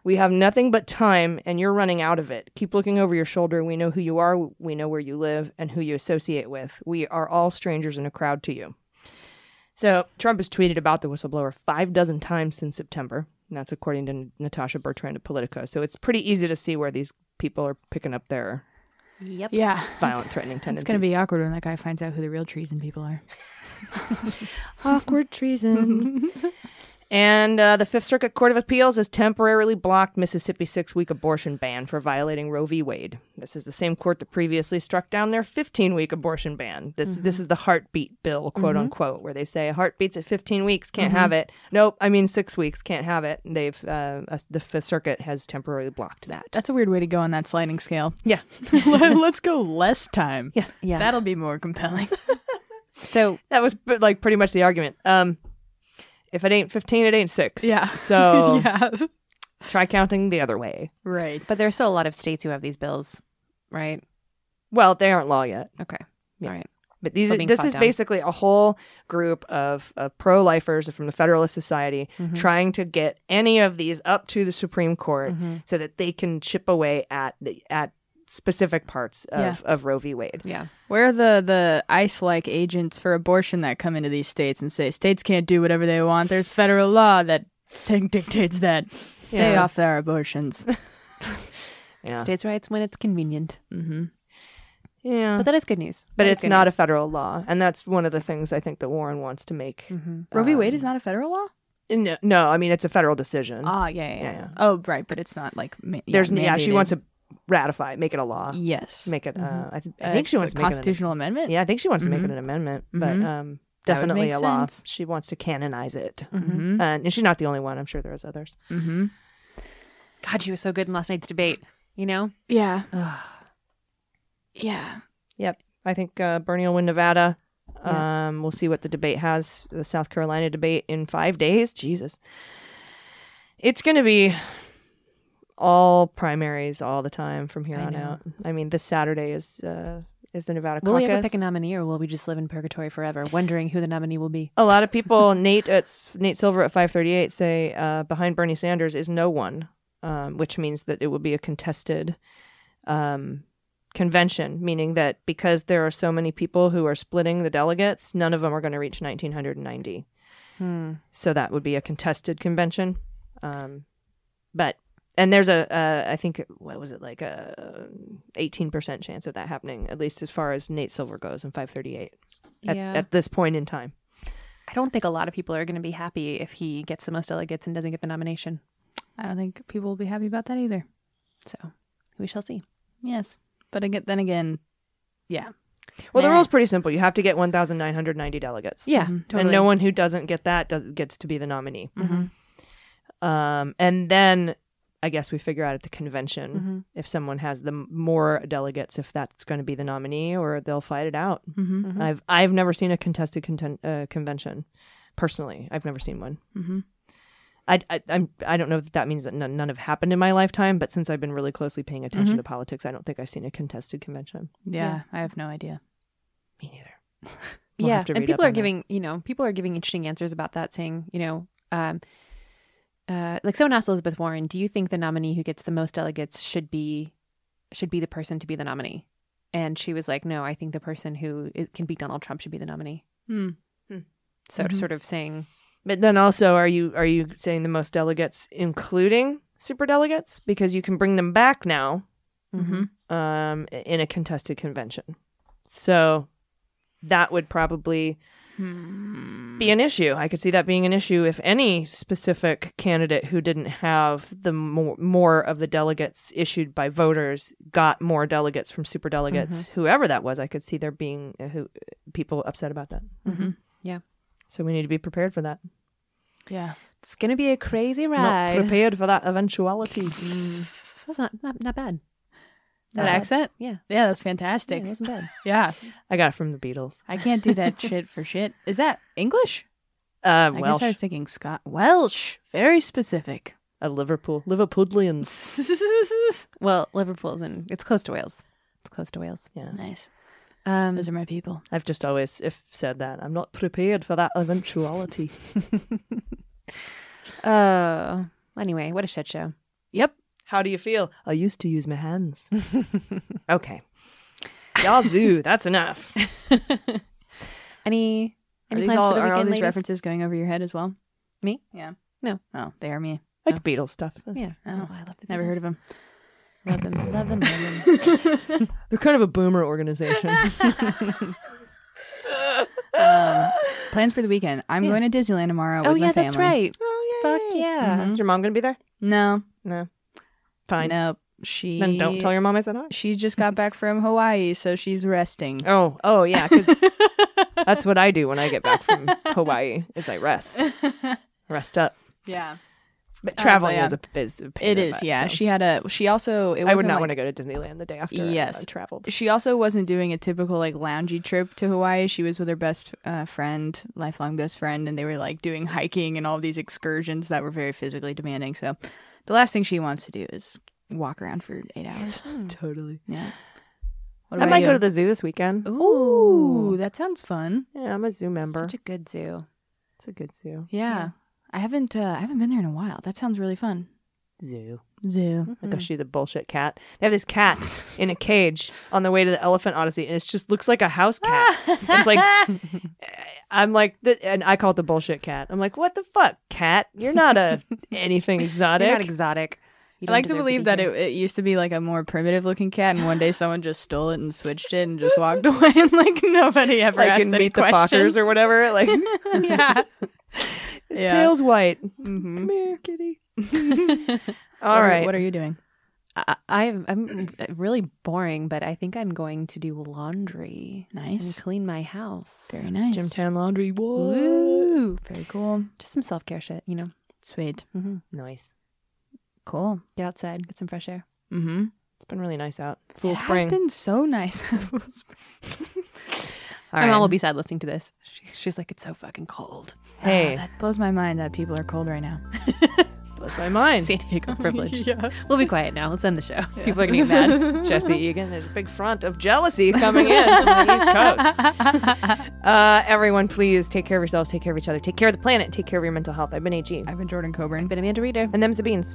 We have nothing but time, and you're running out of it. Keep looking over your shoulder. We know who you are, we know where you live, and who you associate with. We are all strangers in a crowd to you. So, Trump has tweeted about the whistleblower five dozen times since September. And that's according to Natasha Bertrand of Politico. So, it's pretty easy to see where these people are picking up their Yep. Yeah. violent, threatening It's going to be awkward when that guy finds out who the real treason people are. awkward treason. And uh, the Fifth Circuit Court of Appeals has temporarily blocked Mississippi's six week abortion ban for violating Roe v. Wade. This is the same court that previously struck down their 15 week abortion ban. This, this is the heartbeat bill, quote Mhm. unquote, where they say heartbeats at 15 weeks, can't Mhm. have it. Nope, I mean six weeks, can't have it. They've uh, uh, The Fifth Circuit has temporarily blocked that. That's a weird way to go on that sliding scale. Yeah. Let- Let's go less time. Yeah. Yeah. That'll be more compelling. So that was like pretty much the argument. Um, if it ain't 15, it ain't six. Yeah. So yeah. try counting the other way. Right. But there are still a lot of states who have these bills, right? Well, they aren't law yet. Okay. Yeah. All right. But these are, this is down. basically a whole group of, of pro lifers from the Federalist Society Mhm. trying to get any of these up to the Supreme Court Mhm. so that they can chip away at the, at specific parts of, Yeah. of Roe v. Wade. Yeah. Where are the, the ICE like agents for abortion that come into these states and say states can't do whatever they want? There's federal law that dictates that. Stay Yeah. off their abortions. Yeah. States' rights when it's convenient. mm-hmm. Yeah. But that is good news. But That is it's good not a federal law, and that's one of the things I think that Warren wants to make. Roe v. Wade um, is not a federal law? No, no, I mean it's a federal decision. Ah, yeah, yeah, Yeah, yeah. yeah. Oh, right, but it's not like ma- There's yeah, she wants to ratify, it, make it a law. Yes. make it. Uh, Mhm. I, th- I Uh, think she wants a to make it an- constitutional amendment. Yeah, I think she wants to make it Mhm. an amendment, but Mhm. um, definitely a law. sense. She wants to canonize it, Mhm. Uh, and she's not the only one. I'm sure there's others. Mm-hmm. God, she was so good in last night's debate. You know? Yeah. yeah. Yep, I think uh, Bernie will win Nevada. Yeah. Um, we'll see what the debate has. The South Carolina debate in five days. Jesus, it's going to be all primaries all the time from here I on know. out. I mean, this Saturday is uh, is the Nevada caucus. Will we ever pick a nominee, or will we just live in purgatory forever, wondering who the nominee will be? a lot of people, Nate at Nate Silver at five thirty eight, say uh, behind Bernie Sanders is no one, um, which means that it will be a contested um, convention, meaning that because there are so many people who are splitting the delegates, none of them are going to reach nineteen hundred and ninety. Hmm. So that would be a contested convention. Um, but and there's a uh, I think what was it like a eighteen percent chance of that happening, at least as far as Nate Silver goes in five thirty eight. At, Yeah. at this point in time. I don't think a lot of people are going to be happy if he gets the most delegates and doesn't get the nomination. I don't think people will be happy about that either. So we shall see. Yes. But again, then again, yeah. Well, the Nah. rule's pretty simple. You have to get 1,990 delegates. Yeah, And totally. no one who doesn't get that does, gets to be the nominee. Mhm. Um, and then I guess we figure out at the convention Mhm. if someone has the more delegates, if that's going to be the nominee, or they'll fight it out. Mm-hmm. Mhm. I've I've never seen a contested conten- uh, convention. Personally, I've never seen one. Mm-hmm. I, I I'm I don't know if that means that none, none have happened in my lifetime, but since I've been really closely paying attention Mhm. to politics, I don't think I've seen a contested convention. Yeah, I have no idea. Me neither. We'll yeah, and people are on that. giving you know people are giving interesting answers about that, saying you know, um, uh, like someone asked Elizabeth Warren, "Do you think the nominee who gets the most delegates should be should be the person to be the nominee?" And she was like, "No, I think the person who i- can be Donald Trump should be the nominee." Hmm. So Mhm. sort of saying, But then also, are you are you saying the most delegates, including super delegates, because you can bring them back now, Mm-hmm. um, in a contested convention. So that would probably be an issue. I could see that being an issue if any specific candidate who didn't have the more, more of the delegates issued by voters got more delegates from super delegates, whoever that was. I could see there being uh, who, people upset about that. Mm-hmm. yeah, So we need to be prepared for that. Yeah. it's gonna be a crazy Not ride. prepared for that eventuality. That's not not not bad. That Uh, accent? Yeah, Yeah, that's yeah, fantastic. it wasn't bad. Yeah. I got it from the Beatles. I can't do that shit for shit. Is that English? Uh, I Welsh. guess I was thinking Scott. Welsh. Very specific. A Liverpool. Liverpudlians. Well, Liverpool's in it's close to Wales. It's close to Wales. Yeah. Nice. Um, Those are my people. I've just always if said that. I'm not prepared for that eventuality. uh, anyway, what a shit show. Yep. How do you feel? I used to use my hands. okay. Yazoo, that's enough. Any any these plans all, for the are weekend, all these ladies? references going over your head as well? Me? Yeah. No. Oh, they are me. It's Beatles stuff. Yeah. Oh, I love the Never heard of them. Love them. Love them. Love them. They're kind of a boomer organization. Um, plans for the weekend. I'm Yeah. going to Disneyland tomorrow oh with my yeah, family. that's right. oh yeah. Is your mom gonna be there? No, No. Fine. nope. She Then don't tell your mom I said hi. She just got back from Hawaii, so she's resting. Oh, oh yeah, 'cause that's what I do when I get back from Hawaii. Is I rest, rest up. Yeah, But Uh, traveling yeah. is a is a pain it in the is. butt, Yeah, so. she had a. She also. It I would wasn't not like- want to go to Disneyland the day after. I- Yes. I traveled. She also wasn't doing a typical like loungy trip to Hawaii. She was with her best uh, friend, lifelong best friend, and they were like doing hiking and all these excursions that were very physically demanding. So, the last thing she wants to do is walk around for eight hours. Totally. Yeah. What I about might you? go to the zoo this weekend. Ooh, that sounds fun. Yeah, I'm a zoo member. Such a good zoo. It's a good zoo. Yeah. I haven't. Uh, I haven't been there in a while. That sounds really fun. Zoo. Zoo. Like, oh, she's a bullshit cat. They have this cat in a cage on the way to the Elephant Odyssey, and it just looks like a house cat. it's like, I'm like, th- and I call it the bullshit cat. I'm like, what the fuck, cat? You're not a anything exotic. You're not exotic. You I like to believe be that it, it used to be like a more primitive looking cat, and one day someone just stole it and switched it and just walked away, and like nobody ever like asked in any Meet the questions Fockers or whatever. Like, yeah. his Yeah. tail's white. Mhm. Come here, kitty. What All are- what are you doing? I, I'm I'm really boring, but I think I'm going to do laundry. Nice. And clean my house. Very nice. Gym Gymtown laundry. What? Woo! Very cool. Just some self care shit, you know. Sweet. Mm-hmm. Nice. Cool. Get outside, get some fresh air. Mm-hmm. It's been really nice out. Full spring. It's been so nice. All My right. mom will be sad listening to this. She, she's like, it's so fucking cold. Hey, that blows my mind that people are cold right now. blows my mind. San Diego privilege. Yeah. We'll be quiet now. Let's end the show. People are gonna get mad. Jesse Egan. There's a big front of jealousy coming in from the East Coast. Uh, everyone, please take care of yourselves, take care of each other, take care of the planet, take care of your mental health. I've been AG. I've been Jordan Coburn. I've Been Amanda Reeder. And them's the beans.